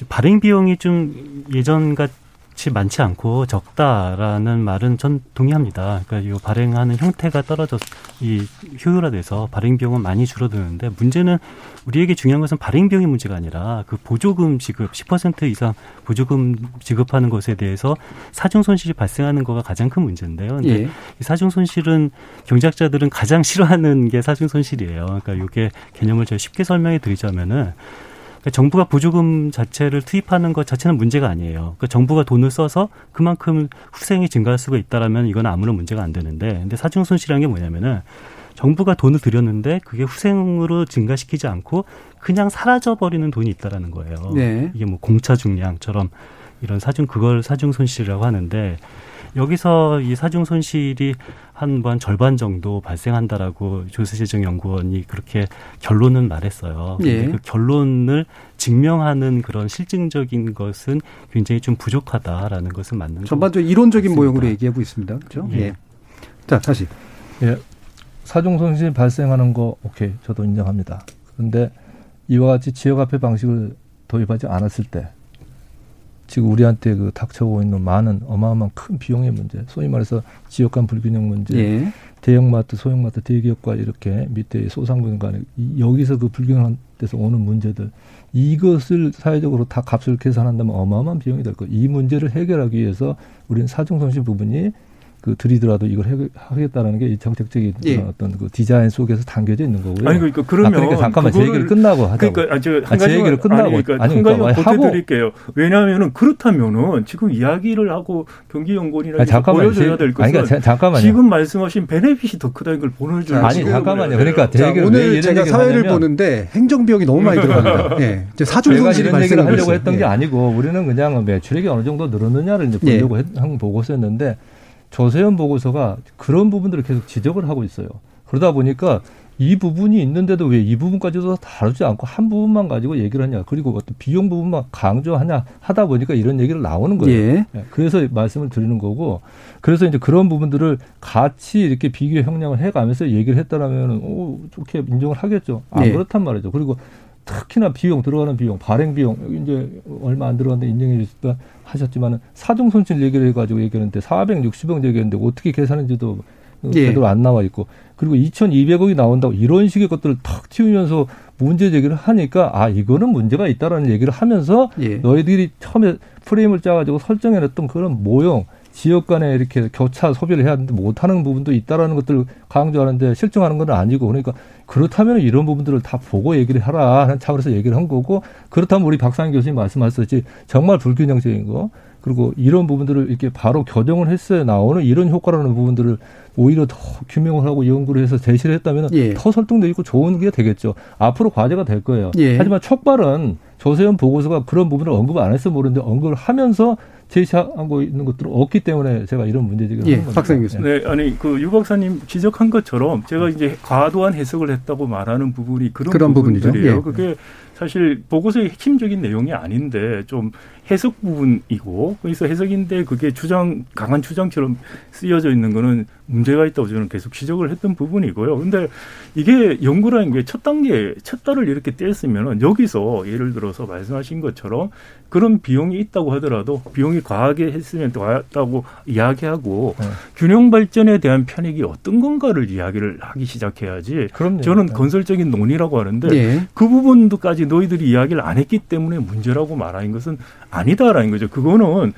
발행 비용이 좀 예전 같 치 많지 않고 적다라는 말은 전 동의합니다. 그러니까 이 발행하는 형태가 떨어져 이 효율화돼서 발행 비용은 많이 줄어드는데 문제는 우리에게 중요한 것은 발행 비용의 문제가 아니라 그 보조금 지급 10% 이상 보조금 지급하는 것에 대해서 사중 손실이 발생하는 거가 가장 큰 문제인데요. 근데 예. 이 사중 손실은 경제학자들은 가장 싫어하는 게 사중 손실이에요. 그러니까 이게 개념을 제가 쉽게 설명해 드리자면은 그러니까 정부가 보조금 자체를 투입하는 것 자체는 문제가 아니에요. 그러니까 정부가 돈을 써서 그만큼 후생이 증가할 수가 있다라면 이건 아무런 문제가 안 되는데, 근데 사중 손실이라는 게 뭐냐면은 정부가 돈을 들였는데 그게 후생으로 증가시키지 않고 그냥 사라져 버리는 돈이 있다라는 거예요. 네. 이게 뭐 공차 중량처럼 이런 사중 그걸 사중 손실이라고 하는데 여기서 이 사중 손실이 한 번 절반 정도 발생한다라고 조세재정 연구원이 그렇게 결론은 말했어요. 근데 예. 그 결론을 증명하는 그런 실증적인 것은 굉장히 좀 부족하다라는 것은 맞는 거죠. 전반적으로 이론적인. 모형으로 얘기하고 있습니다. 그렇죠? 예. 예. 자, 다시. 예. 사중 손실 발생하는 거 오케이. 저도 인정합니다. 그런데 이와 같이 지역 화폐 방식을 도입하지 않았을 때 지금 우리한테 그 닥쳐오고 있는 많은 어마어마한 큰 비용의 문제, 소위 말해서 지역 간 불균형 문제, 예. 대형마트, 소형마트, 대기업과 이렇게 밑에 소상공인 간에 여기서 그 불균형돼서 오는 문제들 이것을 사회적으로 다 값을 계산한다면 어마어마한 비용이 될 거예요. 이 문제를 해결하기 위해서 우리는 사중손실 부분이 그 들이더라도 이걸 하겠다라는 게 정책적인 예. 어떤 그 디자인 속에서 담겨져 있는 거고요. 아니 그러니까 그러면 아, 그러니까 잠깐만 제 얘기를 끝나고 하자고. 그러니까 아, 제가 한 아, 제 얘기를 끝나고 아니, 그러니까 아니, 한 가지만 그러니까 보태 드릴게요. 왜냐하면은 그렇다면은 지금 이야기를 하고 경기연구원이나 보여줘야 될 것은 아니, 그러니까 잠깐만요. 지금 말씀하신 베네핏이 더 크다는 걸 보여줘야 아니 잠깐만요. 그러니까 자, 오늘 제가 사회를 보는데 행정 비용이 너무 많이 들어갑니다. 예. 이제 사중 손실이 발생 하려고 했던 예. 게 아니고 우리는 그냥 매출액이 어느 정도 늘었느냐를 이제 예. 보려고 예. 한 보고서였는데. 조세현 보고서가 그런 부분들을 계속 지적을 하고 있어요. 그러다 보니까 이 부분이 있는데도 왜 이 부분까지도 다루지 않고 한 부분만 가지고 얘기를 하냐 그리고 어떤 비용 부분만 강조하냐 하다 보니까 이런 얘기를 나오는 거예요. 예. 네, 그래서 말씀을 드리는 거고 그래서 이제 그런 부분들을 같이 이렇게 비교 형량을 해가면서 얘기를 했다라면 오 좋게 인정을 하겠죠. 안 네. 그렇단 말이죠. 그리고 특히나 비용 들어가는 비용 발행 비용 여기 이제 얼마 안 들어갔는데 인정해 주셨다 하셨지만은 사중 손실 얘기를 해가지고 얘기하는데 460억 얘기했는데 어떻게 계산했는지도 예. 제대로 안 나와 있고 그리고 2,200억이 나온다고 이런 식의 것들을 탁 튀우면서 문제 제기를 하니까 아 이거는 문제가 있다라는 얘기를 하면서 예. 너희들이 처음에 프레임을 짜가지고 설정해놨던 그런 모형 지역 간에 이렇게 교차 소비를 해야 하는데 못하는 부분도 있다라는 것들을 강조하는데 실증하는 건 아니고 그러니까 그렇다면 이런 부분들을 다 보고 얘기를 하라 하는 차원에서 얘기를 한 거고 그렇다면 우리 박상희 교수님 말씀하셨듯이 정말 불균형적인 거 그리고 이런 부분들을 이렇게 바로 교정을 했어야 나오는 이런 효과라는 부분들을 오히려 더 규명을 하고 연구를 해서 제시를 했다면 예. 더 설득력 있고 좋은 게 되겠죠. 앞으로 과제가 될 거예요. 예. 하지만 촉발은 조세현 보고서가 그런 부분을 언급 안 해서 모르는데 언급을 하면서 제시하고 있는 것들은 없기 때문에 제가 이런 문제제기를 예, 하는 겁니다. 박상희 교수님. 네, 아니 그 유 박사님 지적한 것처럼 제가 이제 과도한 해석을 했다고 말하는 부분이 그런, 그런 부분이죠. 부분들이에요. 예. 그게 사실 보고서의 핵심적인 내용이 아닌데 좀 해석 부분이고 그래서 해석인데 그게 주장 강한 주장처럼 쓰여져 있는 거는 문제가 있다고 저는 계속 지적을 했던 부분이고요. 근데 이게 연구라는 게 첫 단계 첫 달을 이렇게 뗐으면은 여기서 예를 들어서 말씀하신 것처럼 그런 비용이 있다고 하더라도 비용이 과하게 했으면 더 과하다고 이야기하고 네. 균형 발전에 대한 편익이 어떤 건가를 이야기를 하기 시작해야지. 그럼요. 저는 네. 건설적인 논의라고 하는데 예. 그 부분도까지 너희들이 이야기를 안 했기 때문에 문제라고 말하는 것은 아니다라는 거죠. 그거는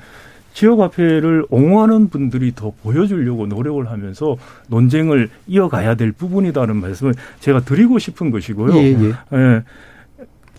지역화폐를 옹호하는 분들이 더 보여주려고 노력을 하면서 논쟁을 이어가야 될 부분이다는 말씀을 제가 드리고 싶은 것이고요. 예, 예. 예.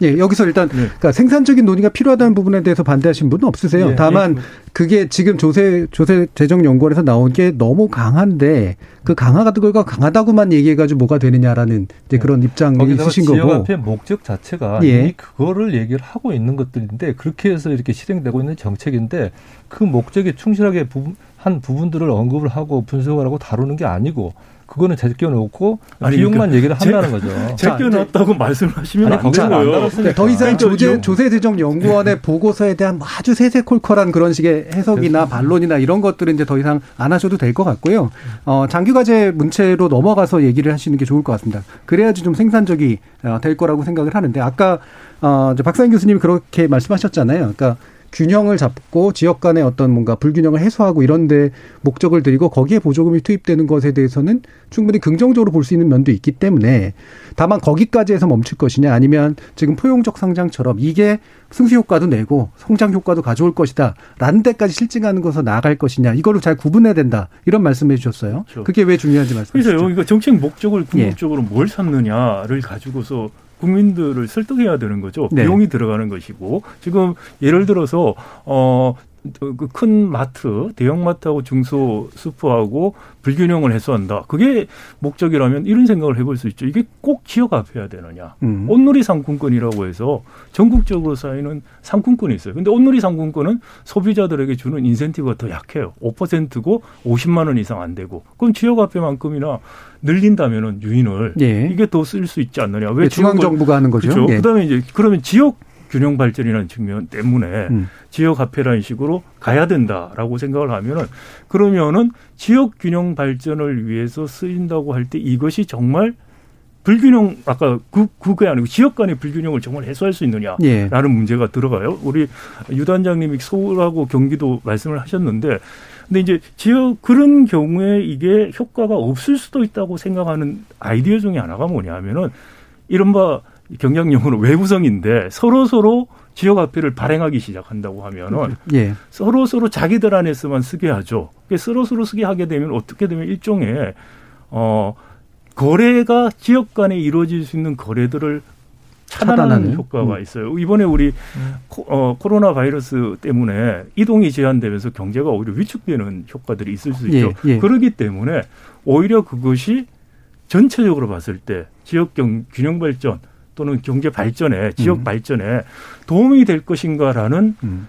예, 여기서 일단 네. 그러니까 생산적인 논의가 필요하다는 부분에 대해서 반대하신 분은 없으세요. 예, 다만 그게 지금 조세 조세 재정 연구원에서 나온 게 너무 강한데 그 강화가 강하다고만 얘기해 가지고 뭐가 되느냐라는 이제 그런 입장이 있으신 거고. 지역화폐 목적 자체가 예. 이미 그거를 얘기를 하고 있는 것들인데 그렇게 해서 이렇게 실행되고 있는 정책인데 그 목적에 충실하게 부분, 한 부분들을 언급을 하고 분석을 하고 다루는 게 아니고 그거는 제껴놓고 아니, 비용만 그러니까 얘기를 제- 한다는 거죠. 제껴놨다고 말씀하시면 아니, 안 되고요. 그러니까 더 이상 그러니까 조제, 요- 조세재정연구원의 보고서에 대한 뭐 아주 세세콜콜한 그런 식의 해석이나 반론이나 이런 것들은 이제 더 이상 안 하셔도 될 것 같고요. 어, 장기과제 문체로 넘어가서 얘기를 하시는 게 좋을 것 같습니다. 그래야지 좀 생산적이 어, 될 거라고 생각을 하는데 아까 어, 박상인 교수님이 그렇게 말씀하셨잖아요. 그러니까 균형을 잡고 지역 간의 어떤 뭔가 불균형을 해소하고 이런 데 목적을 들이고 거기에 보조금이 투입되는 것에 대해서는 충분히 긍정적으로 볼 수 있는 면도 있기 때문에 다만 거기까지 해서 멈출 것이냐 아니면 지금 포용적 상장처럼 이게 승수 효과도 내고 성장 효과도 가져올 것이다 라는 데까지 실증하는 것으로 나아갈 것이냐 이거를 잘 구분해야 된다 이런 말씀해 주셨어요. 그렇죠. 그게 왜 중요한지 말씀해 주시죠. 그래서요, 이거 정책 목적을 예. 궁극적으로 뭘 삼느냐를 가지고서 국민들을 설득해야 되는 거죠. 네. 비용이 들어가는 것이고 지금 예를 들어서 어. 그큰 마트, 대형 마트하고 중소 슈퍼하고 불균형을 해소한다. 그게 목적이라면 이런 생각을 해볼 수 있죠. 이게 꼭 지역 앞에야 되느냐. 음. 온누리 상품권이라고 해서 전국적으로 쌓이는 상품권이 있어요. 근데 온누리 상품권은 소비자들에게 주는 인센티브가 더 약해요. 5%고 50만 원 이상 안 되고. 그럼 지역 화폐만큼이나 늘린다면은 유인을 예. 이게 더 쓸 수 있지 않느냐. 왜 중앙 지역을- 정부가 하는 거죠? 그렇죠. 예. 그다음에 이제 그러면 지역 균형 발전이라는 측면 때문에 음. 지역 화폐라는 식으로 가야 된다라고 생각을 하면은 그러면은 지역 균형 발전을 위해서 쓰인다고 할 때 이것이 정말 불균형 아까 그 그게 아니고 지역 간의 불균형을 정말 해소할 수 있느냐라는 예. 문제가 들어가요. 우리 유 단장님이 서울하고 경기도 말씀을 하셨는데 근데 이제 지역 그런 경우에 이게 효과가 없을 수도 있다고 생각하는 아이디어 중에 하나가 뭐냐면은 이른바 경장용어로 외부성인데 서로 서로 지역 화폐를 발행하기 시작한다고 하면은 예. 서로 서로 자기들 안에서만 쓰게 하죠. 서로 서로 쓰게 하게 되면 어떻게 되면 일종의 어 거래가 지역 간에 이루어질 수 있는 거래들을 차단하는, 차단하는? 효과가 음. 있어요. 이번에 우리 코, 어, 코로나 바이러스 때문에 이동이 제한되면서 경제가 오히려 위축되는 효과들이 있을 수 있죠. 예, 예. 그렇기 때문에 오히려 그것이 전체적으로 봤을 때 지역 경, 균형 발전 또는 경제 발전에 지역 음. 발전에 도움이 될 것인가라는 음.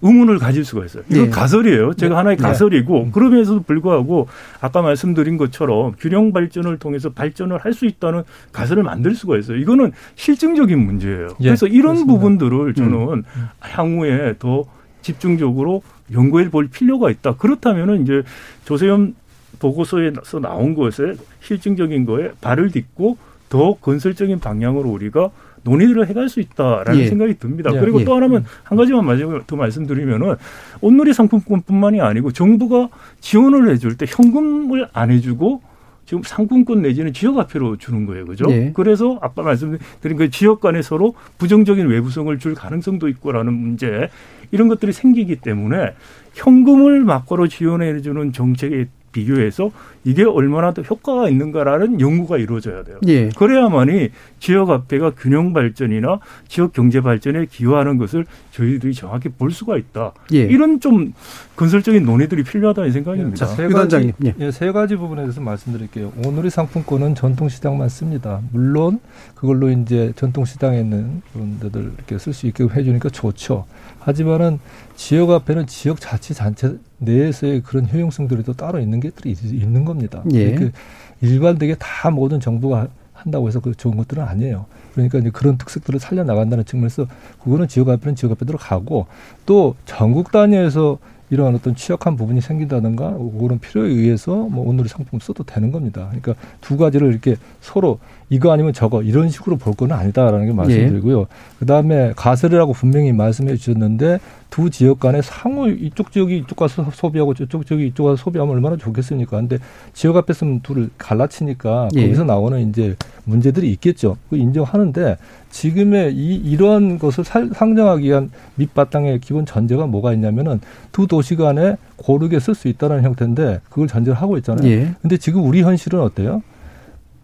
의문을 가질 수가 있어요. 이건 예. 가설이에요. 제가 하나의 네. 가설이고 그럼에도 불구하고 아까 말씀드린 것처럼 균형 발전을 통해서 발전을 할 수 있다는 가설을 만들 수가 있어요. 이거는 실증적인 문제예요. 예, 그래서 이런 그렇습니다. 부분들을 저는 향후에 더 집중적으로 연구해 볼 필요가 있다. 그렇다면은 이제 조세현 보고서에서 나온 것에 실증적인 거에 발을 딛고 더 건설적인 방향으로 우리가 논의를 해갈 수 있다라는 예. 생각이 듭니다. 예. 그리고 예. 또 하나만 한 가지만 마지막으로 더 말씀드리면은 온누리 상품권뿐만이 아니고 정부가 지원을 해줄 때 현금을 안 해주고 지금 상품권 내지는 지역화폐로 주는 거예요, 그죠? 예. 그래서 아까 말씀드린 그 지역 간에 서로 부정적인 외부성을 줄 가능성도 있고라는 문제 이런 것들이 생기기 때문에 현금을 막고로 지원해 주는 정책에 비교해서 이게 얼마나 더 효과가 있는가라는 연구가 이루어져야 돼요. 예. 그래야만이 지역 화폐가 균형 발전이나 지역 경제 발전에 기여하는 것을 저희들이 정확히 볼 수가 있다. 예. 이런 좀 건설적인 논의들이 필요하다는 생각입니다. 자, 세유 가지, 단장님, 예. 예, 세 가지 부분에 대해서 말씀드릴게요. 오늘의 상품권은 전통시장만 씁니다. 물론 그걸로 이제 전통시장에 있는 데들 이렇게 쓸 수 있게 해주니까 좋죠. 하지만은 지역 앞에는 지역 자치단체 내에서의 그런 효용성들이 또 따로 있는 게들이 있는 겁니다. 예. 그 일반되게 다 모든 정부가 한다고 해서 그 좋은 것들은 아니에요. 그러니까 이제 그런 특색들을 살려 나간다는 측면에서 그거는 지역 앞에는 지역 앞에대로 가고 또 전국 단위에서 이러한 어떤 취약한 부분이 생긴다든가 그런 필요에 의해서 뭐 오늘의 상품을 써도 되는 겁니다. 그러니까 두 가지를 이렇게 서로 이거 아니면 저거 이런 식으로 볼건 아니다라는 게 말씀드리고요. 그다음에 가설이라고 분명히 말씀해 주셨는데 두 지역 간에 상호 이쪽 지역이 이쪽 가서 소비하고 저쪽 지역이 이쪽 가서 소비하면 얼마나 좋겠습니까? 근데 지역 앞에 서면 둘을 갈라치니까 예. 거기서 나오는 이제 문제들이 있겠죠. 그 인정하는데 지금의 이 이러한 것을 살, 상정하기 위한 밑바탕의 기본 전제가 뭐가 있냐면은 두 도시 간에 고르게 쓸 수 있다는 형태인데 그걸 전제를 하고 있잖아요. 예. 근데 지금 우리 현실은 어때요?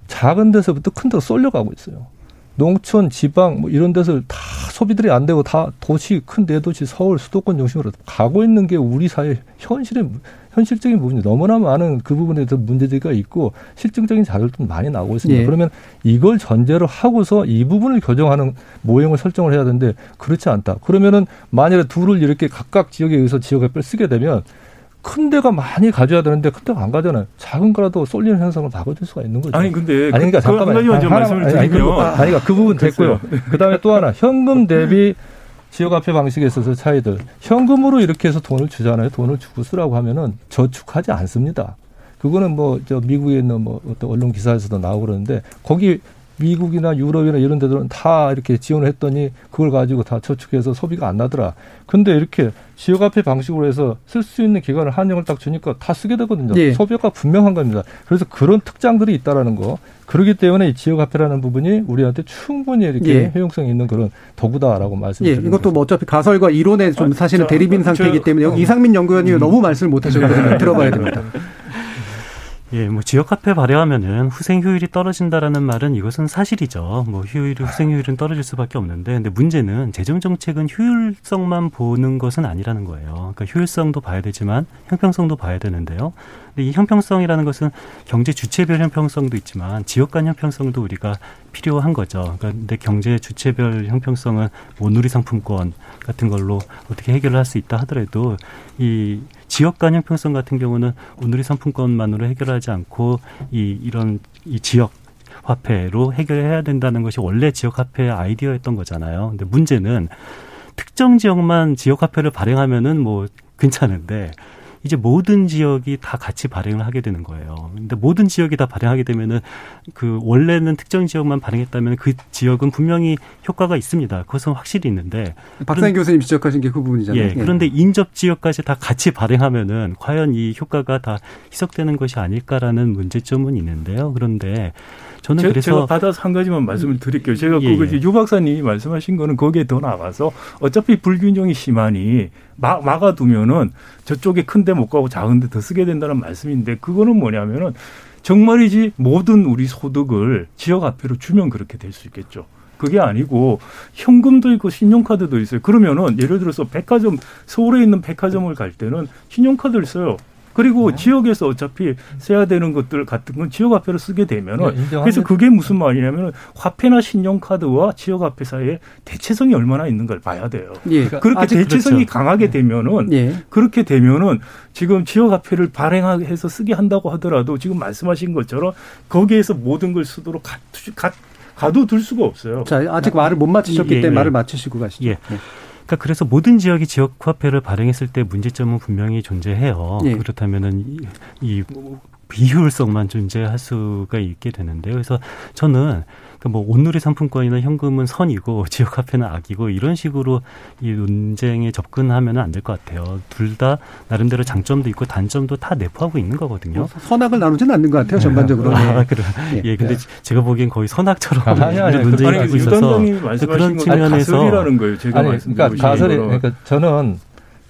작은 데서부터 큰 데로 쏠려가고 있어요. 농촌, 지방 뭐 이런 데서 다 소비들이 안 되고 다 도시 큰 대도시 서울 수도권 중심으로 가고 있는 게 우리 사회 현실의 현실적인 부분이 너무나 많은 그 부분에 대해서 문제제기가 있고 실증적인 자료도 많이 나오고 있습니다. 예. 그러면 이걸 전제로 하고서 이 부분을 교정하는 모형을 설정을 해야 되는데 그렇지 않다. 그러면은 만약에 둘을 이렇게 각각 지역에 의해서 지역에 뺄 쓰게 되면 큰 데가 많이 가져야 되는데 큰 데가 안 가잖아요. 작은 거라도 쏠리는 현상을 막아줄 수가 있는 거죠. 아니 근데 아니 그러니까 그, 그 잠깐만 좀 말씀을 아니, 아니, 드리면 그, 아니 그러니까 그 부분 됐고요. 그다음에 또 하나 현금 대비 지역 화폐 방식에 있어서 차이들 현금으로 이렇게 해서 돈을 주잖아요. 돈을 주고 쓰라고 하면은 저축하지 않습니다. 그거는 뭐 저 미국에 있는 뭐 어떤 언론 기사에서도 나오고 그러는데 거기 미국이나 유럽이나 이런 데들은 다 이렇게 지원을 했더니 그걸 가지고 다 저축해서 소비가 안 나더라. 근데 이렇게 지역화폐 방식으로 해서 쓸 수 있는 기간을 한정을 딱 주니까 다 쓰게 되거든요. 예. 소비효과 분명한 겁니다. 그래서 그런 특장들이 있다라는 거. 그렇기 때문에 이 지역화폐라는 부분이 우리한테 충분히 이렇게 예. 효용성이 있는 그런 도구다라고 예, 말씀드립니다. 이것도 뭐 어차피 가설과 이론에 좀 아, 사실은 저, 대립인 저, 상태이기 때문에 여기 어. 이상민 연구원님이 너무 말씀을 못 하셨거든요. 들어봐야 됩니다. 예, 뭐 지역 화폐 발행하면은 후생 효율이 떨어진다라는 말은 이것은 사실이죠. 뭐 효율이 후생 효율은 떨어질 수밖에 없는데, 근데 문제는 재정 정책은 효율성만 보는 것은 아니라는 거예요. 그러니까 효율성도 봐야 되지만 형평성도 봐야 되는데요. 근데 이 형평성이라는 것은 경제 주체별 형평성도 있지만 지역 간 형평성도 우리가 필요한 거죠. 그러니까 근데 경제 주체별 형평성은 뭐 누리 상품권 같은 걸로 어떻게 해결을 할 수 있다 하더라도 이 지역 간 형평성 같은 경우는 오늘의 상품권만으로 해결하지 않고 이 이런 이 지역 화폐로 해결해야 된다는 것이 원래 지역 화폐의 아이디어였던 거잖아요. 근데 문제는 특정 지역만 지역 화폐를 발행하면은 뭐 괜찮은데 이제 모든 지역이 다 같이 발행을 하게 되는 거예요. 근데 모든 지역이 다 발행하게 되면은 그 원래는 특정 지역만 발행했다면 그 지역은 분명히 효과가 있습니다. 그것은 확실히 있는데 박사님 교수님 지적하신 게 그 부분이잖아요. 예, 그런데 인접 지역까지 다 같이 발행하면은 과연 이 효과가 다 희석되는 것이 아닐까라는 문제점은 있는데요. 그런데 저는 제, 그래서 제가 받아서 한 가지만 말씀을 드릴게요. 제가 예, 그거 예. 유 박사님이 말씀하신 거는 거기에 더 나가서 어차피 불균형이 심하니 막, 막아두면은 저쪽에 큰 데 못 가고 작은 데 더 쓰게 된다는 말씀인데 그거는 뭐냐면은 정말이지 모든 우리 소득을 지역 화폐로 주면 그렇게 될 수 있겠죠. 그게 아니고 현금도 있고 신용카드도 있어요. 그러면은 예를 들어서 백화점 서울에 있는 백화점을 갈 때는 신용카드를 써요. 그리고 지역에서 어차피 써야 되는 것들 같은 건 지역 화폐로 쓰게 되면은 네. 그래서 그게 무슨 말이냐면 화폐나 신용카드와 지역 화폐 사이에 대체성이 얼마나 있는가를 봐야 돼요. 예. 그렇게 아직 대체성이 그렇죠. 강하게 되면은 예. 그렇게 되면은 지금 지역 화폐를 발행해서 쓰게 한다고 하더라도 지금 말씀하신 것처럼 거기에서 모든 걸 쓰도록 가, 가, 가둬둘 수가 없어요. 자, 아직 말을 못 맞추셨기 예, 때문에 예. 말을 맞추시고 가시죠. 예. 그러니까 그래서 모든 지역이 지역 화폐를 발행했을 때 문제점은 분명히 존재해요. 예. 그렇다면은 이, 이 비효율성만 존재할 수가 있게 되는데요. 그래서 저는 그뭐 온누리 상품권이나 현금은 선이고 지역 화폐는 악이고 이런 식으로 이 논쟁에 접근하면 안 될 것 같아요. 둘 다 나름대로 장점도 있고 단점도 다 내포하고 있는 거거든요. 뭐 선악을 나누지는 않는 것 같아요, 전반적으로. 아, 예. 그래. 예. 예, 근데 제가 보기엔 거의 선악처럼 아니, 아니, 이런 논쟁이 아니 되고 있어서 그래서 말씀하신 그런 건 측면에서 가설이라는 거예요. 제가 아니, 그러니까 가설이. 그러니까 저는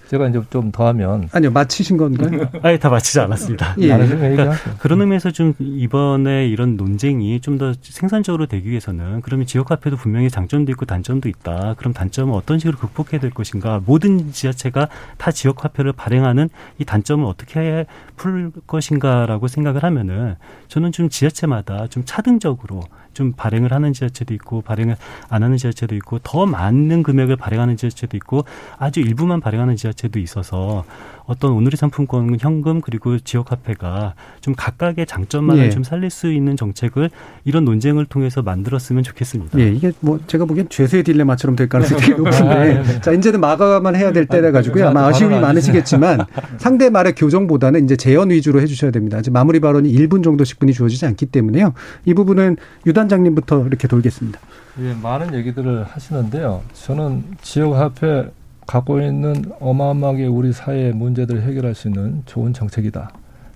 제가 이제 좀 더하면 아니요 마치신 건가요? 아예 다 마치지 않았습니다. 예. 그러니까 그런 의미에서 좀 이번에 이런 논쟁이 좀 더 생산적으로 되기 위해서는 그러면 지역 화폐도 분명히 장점도 있고 단점도 있다. 그럼 단점은 어떤 식으로 극복해야 될 것인가? 모든 지자체가 타 지역 화폐를 발행하는 이 단점을 어떻게 풀 것인가라고 생각을 하면은 저는 좀 지자체마다 좀 차등적으로 좀 발행을 하는 지자체도 있고 발행을 안 하는 지자체도 있고 더 많은 금액을 발행하는 지자체도 있고 아주 일부만 발행하는 지자체도 있어서 어떤 온누리 상품권 현금 그리고 지역 화폐가 좀 각각의 장점만을 예. 좀 살릴 수 있는 정책을 이런 논쟁을 통해서 만들었으면 좋겠습니다. 예, 이게 뭐 제가 보기엔 죄수의 딜레마처럼 될 가능성이 되게 아, 높은데 네. 자 이제는 마감만 해야 될 때라 가지고요. 아마 아쉬움이 많으시겠지만 상대 말의 교정보다는 이제 제언 위주로 해주셔야 됩니다. 이제 마무리 발언이 1분 정도씩 분이 주어지지 않기 때문에요. 이 부분은 유 단장님부터 이렇게 돌겠습니다. 예, 많은 얘기들을 하시는데요. 저는 지역 화폐 갖고 있는 어마어마하게 우리 사회의 문제들을 해결할 수 있는 좋은 정책이다.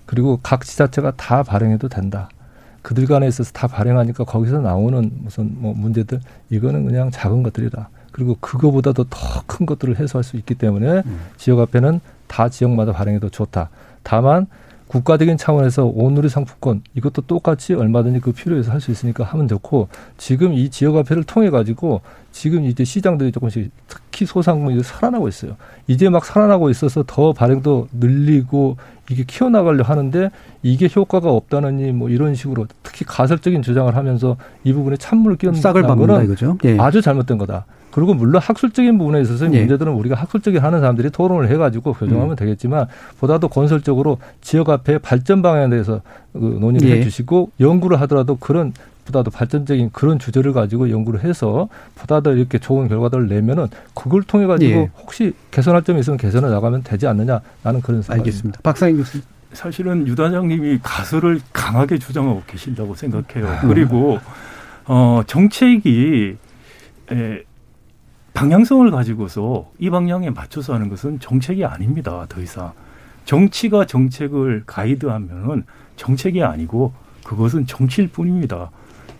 그리고 각 지자체가 다 발행해도 된다. 그들 간에 있어서 다 발행하니까 거기서 나오는 무슨 뭐 문제들 이거는 그냥 작은 것들이다. 그리고 그거보다도 더 큰 것들을 해소할 수 있기 때문에 지역 화폐는 다 지역마다 발행해도 좋다. 다만 국가적인 차원에서 오늘의 상품권 이것도 똑같이 얼마든지 그 필요해서 할 수 있으니까 하면 좋고 지금 이 지역화폐를 통해 가지고 지금 이제 시장들이 조금씩 특히 소상공인이 살아나고 있어요. 이제 막 살아나고 있어서 더 발행도 늘리고 이게 키워나가려 하는데 이게 효과가 없다느니 뭐 이런 식으로 특히 가설적인 주장을 하면서 이 부분에 찬물을 끼얹는 싹을 거는 이거죠. 예. 아주 잘못된 거다. 그리고 물론 학술적인 부분에 있어서 예. 문제들은 우리가 학술적인 하는 사람들이 토론을 해가지고 교정하면 음. 되겠지만 보다도 건설적으로 지역 앞에 발전 방향에 대해서 그 논의를 예. 해주시고 연구를 하더라도 그런 보다도 발전적인 그런 주제를 가지고 연구를 해서 보다 더 이렇게 좋은 결과들을 내면은 그걸 통해 가지고 예. 혹시 개선할 점이 있으면 개선해 나가면 되지 않느냐 나는 그런 생각입니다. 알겠습니다. 박상인 교수님. 사실은 유 단장님이 가설을 강하게 주장하고 계신다고 생각해요. 아. 그리고 어 정책이 에, 방향성을 가지고서 이 방향에 맞춰서 하는 것은 정책이 아닙니다. 더 이상 정치가 정책을 가이드하면은 정책이 아니고 그것은 정치일 뿐입니다.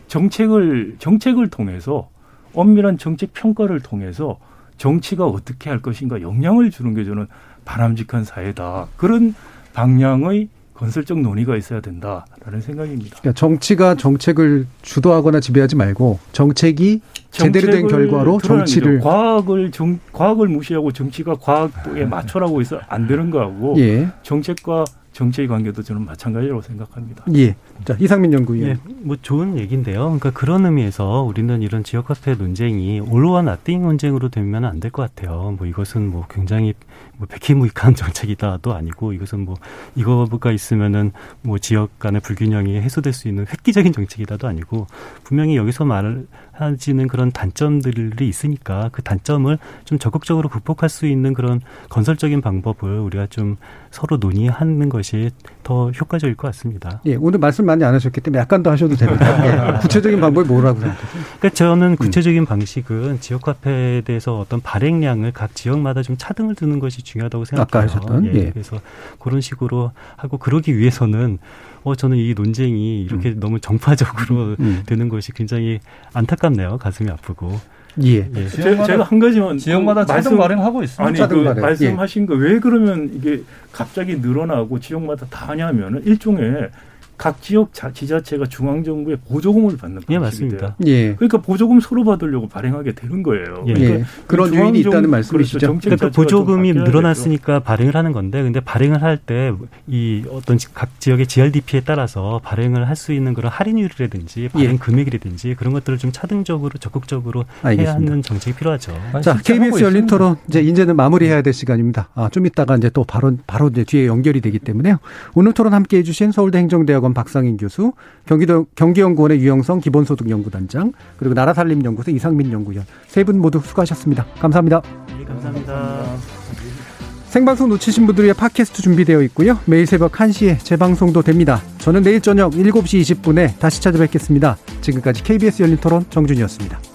정책을 정책을 통해서 엄밀한 정책 평가를 통해서 정치가 어떻게 할 것인가 영향을 주는 게 저는 바람직한 사회다. 그런 방향의 건설적 논의가 있어야 된다라는 생각입니다. 그러니까 정치가 정책을 주도하거나 지배하지 말고 정책이 제대로 된 결과로 정치를. 과학을 정, 과학을 무시하고 정치가 과학에 맞춰라고 해서 안 되는 거하고 예. 정책과 정치의 관계도 저는 마찬가지라고 생각합니다. 예. 자, 이상민 연구위원. 예, 뭐 좋은 얘기인데요. 그러니까 그런 의미에서 우리는 이런 지역 화폐 논쟁이 올로와 나띵 논쟁으로 되면 안 될 것 같아요. 뭐 이것은 뭐 굉장히 뭐 백희무익한 정책이다도 아니고 이것은 뭐 이거가 있으면은 뭐 지역 간의 불균형이 해소될 수 있는 획기적인 정책이다도 아니고 분명히 여기서 말을 하지는 그런 단점들이 있으니까 그 단점을 좀 적극적으로 극복할 수 있는 그런 건설적인 방법을 우리가 좀 서로 논의하는 것이 더 효과적일 것 같습니다. 예, 오늘 말씀 많이 안 하셨기 때문에 약간 더 하셔도 됩니다. 예. 구체적인 방법이 뭐라고 생각하세요? 그러니까 저는 구체적인 방식은 지역 화폐에 대해서 어떤 발행량을 각 지역마다 좀 차등을 두는 것이 중요하다고 생각해요. 아까 하셨던, 예, 예. 그래서 그런 식으로 하고 그러기 위해서는 어 저는 이 논쟁이 이렇게 너무 정파적으로 음. 되는 것이 굉장히 안타깝네요. 가슴이 아프고. 예. 예. 제, 제가 한 가지만 지역마다 그 차등 말씀- 발행하고 있습니다. 아니 그 발행. 말씀하신 거왜 그러면 이게 갑자기 늘어나고 지역마다 다 하냐면은 일종의 각 지역 자, 지자체가 중앙 정부의 보조금을 받는 예, 방식이 돼요. 맞습니다. 예. 그러니까 보조금 서로 받으려고 발행하게 되는 거예요. 예. 그러니까 예. 그런 중앙 유인이 있다는 정- 말씀이시죠? 그렇죠. 그러니까 보조금이 늘어났으니까 발행을 하는 건데, 근데 발행을 할 때 이 어떤 각 지역의 GRDP에 따라서 발행을 할 수 있는 그런 할인율이라든지 발행 예. 금액이라든지 그런 것들을 좀 차등적으로 적극적으로 해야 알겠습니다. 하는 정책이 필요하죠. 아니, 자, 하고 KBS 열린. 토론 이제 이제는 마무리해야 될 시간입니다. 아, 좀 이따가 이제 또 바로 바로 이제 뒤에 연결이 되기 때문에요. 오늘 토론 함께 해 주신 서울대 행정대학원 박상인 교수, 경기도 경기연구원의 유영성 기본소득 연구단장, 그리고 나라살림 연구소 이상민 연구위원 세 분 모두 수고하셨습니다. 감사합니다. 네, 감사합니다. 생방송 놓치신 분들 위해 팟캐스트 준비되어 있고요. 매일 새벽 1시에 재방송도 됩니다. 저는 내일 저녁 7시 20분에 다시 찾아뵙겠습니다. 지금까지 KBS 열린 토론 정준이었습니다.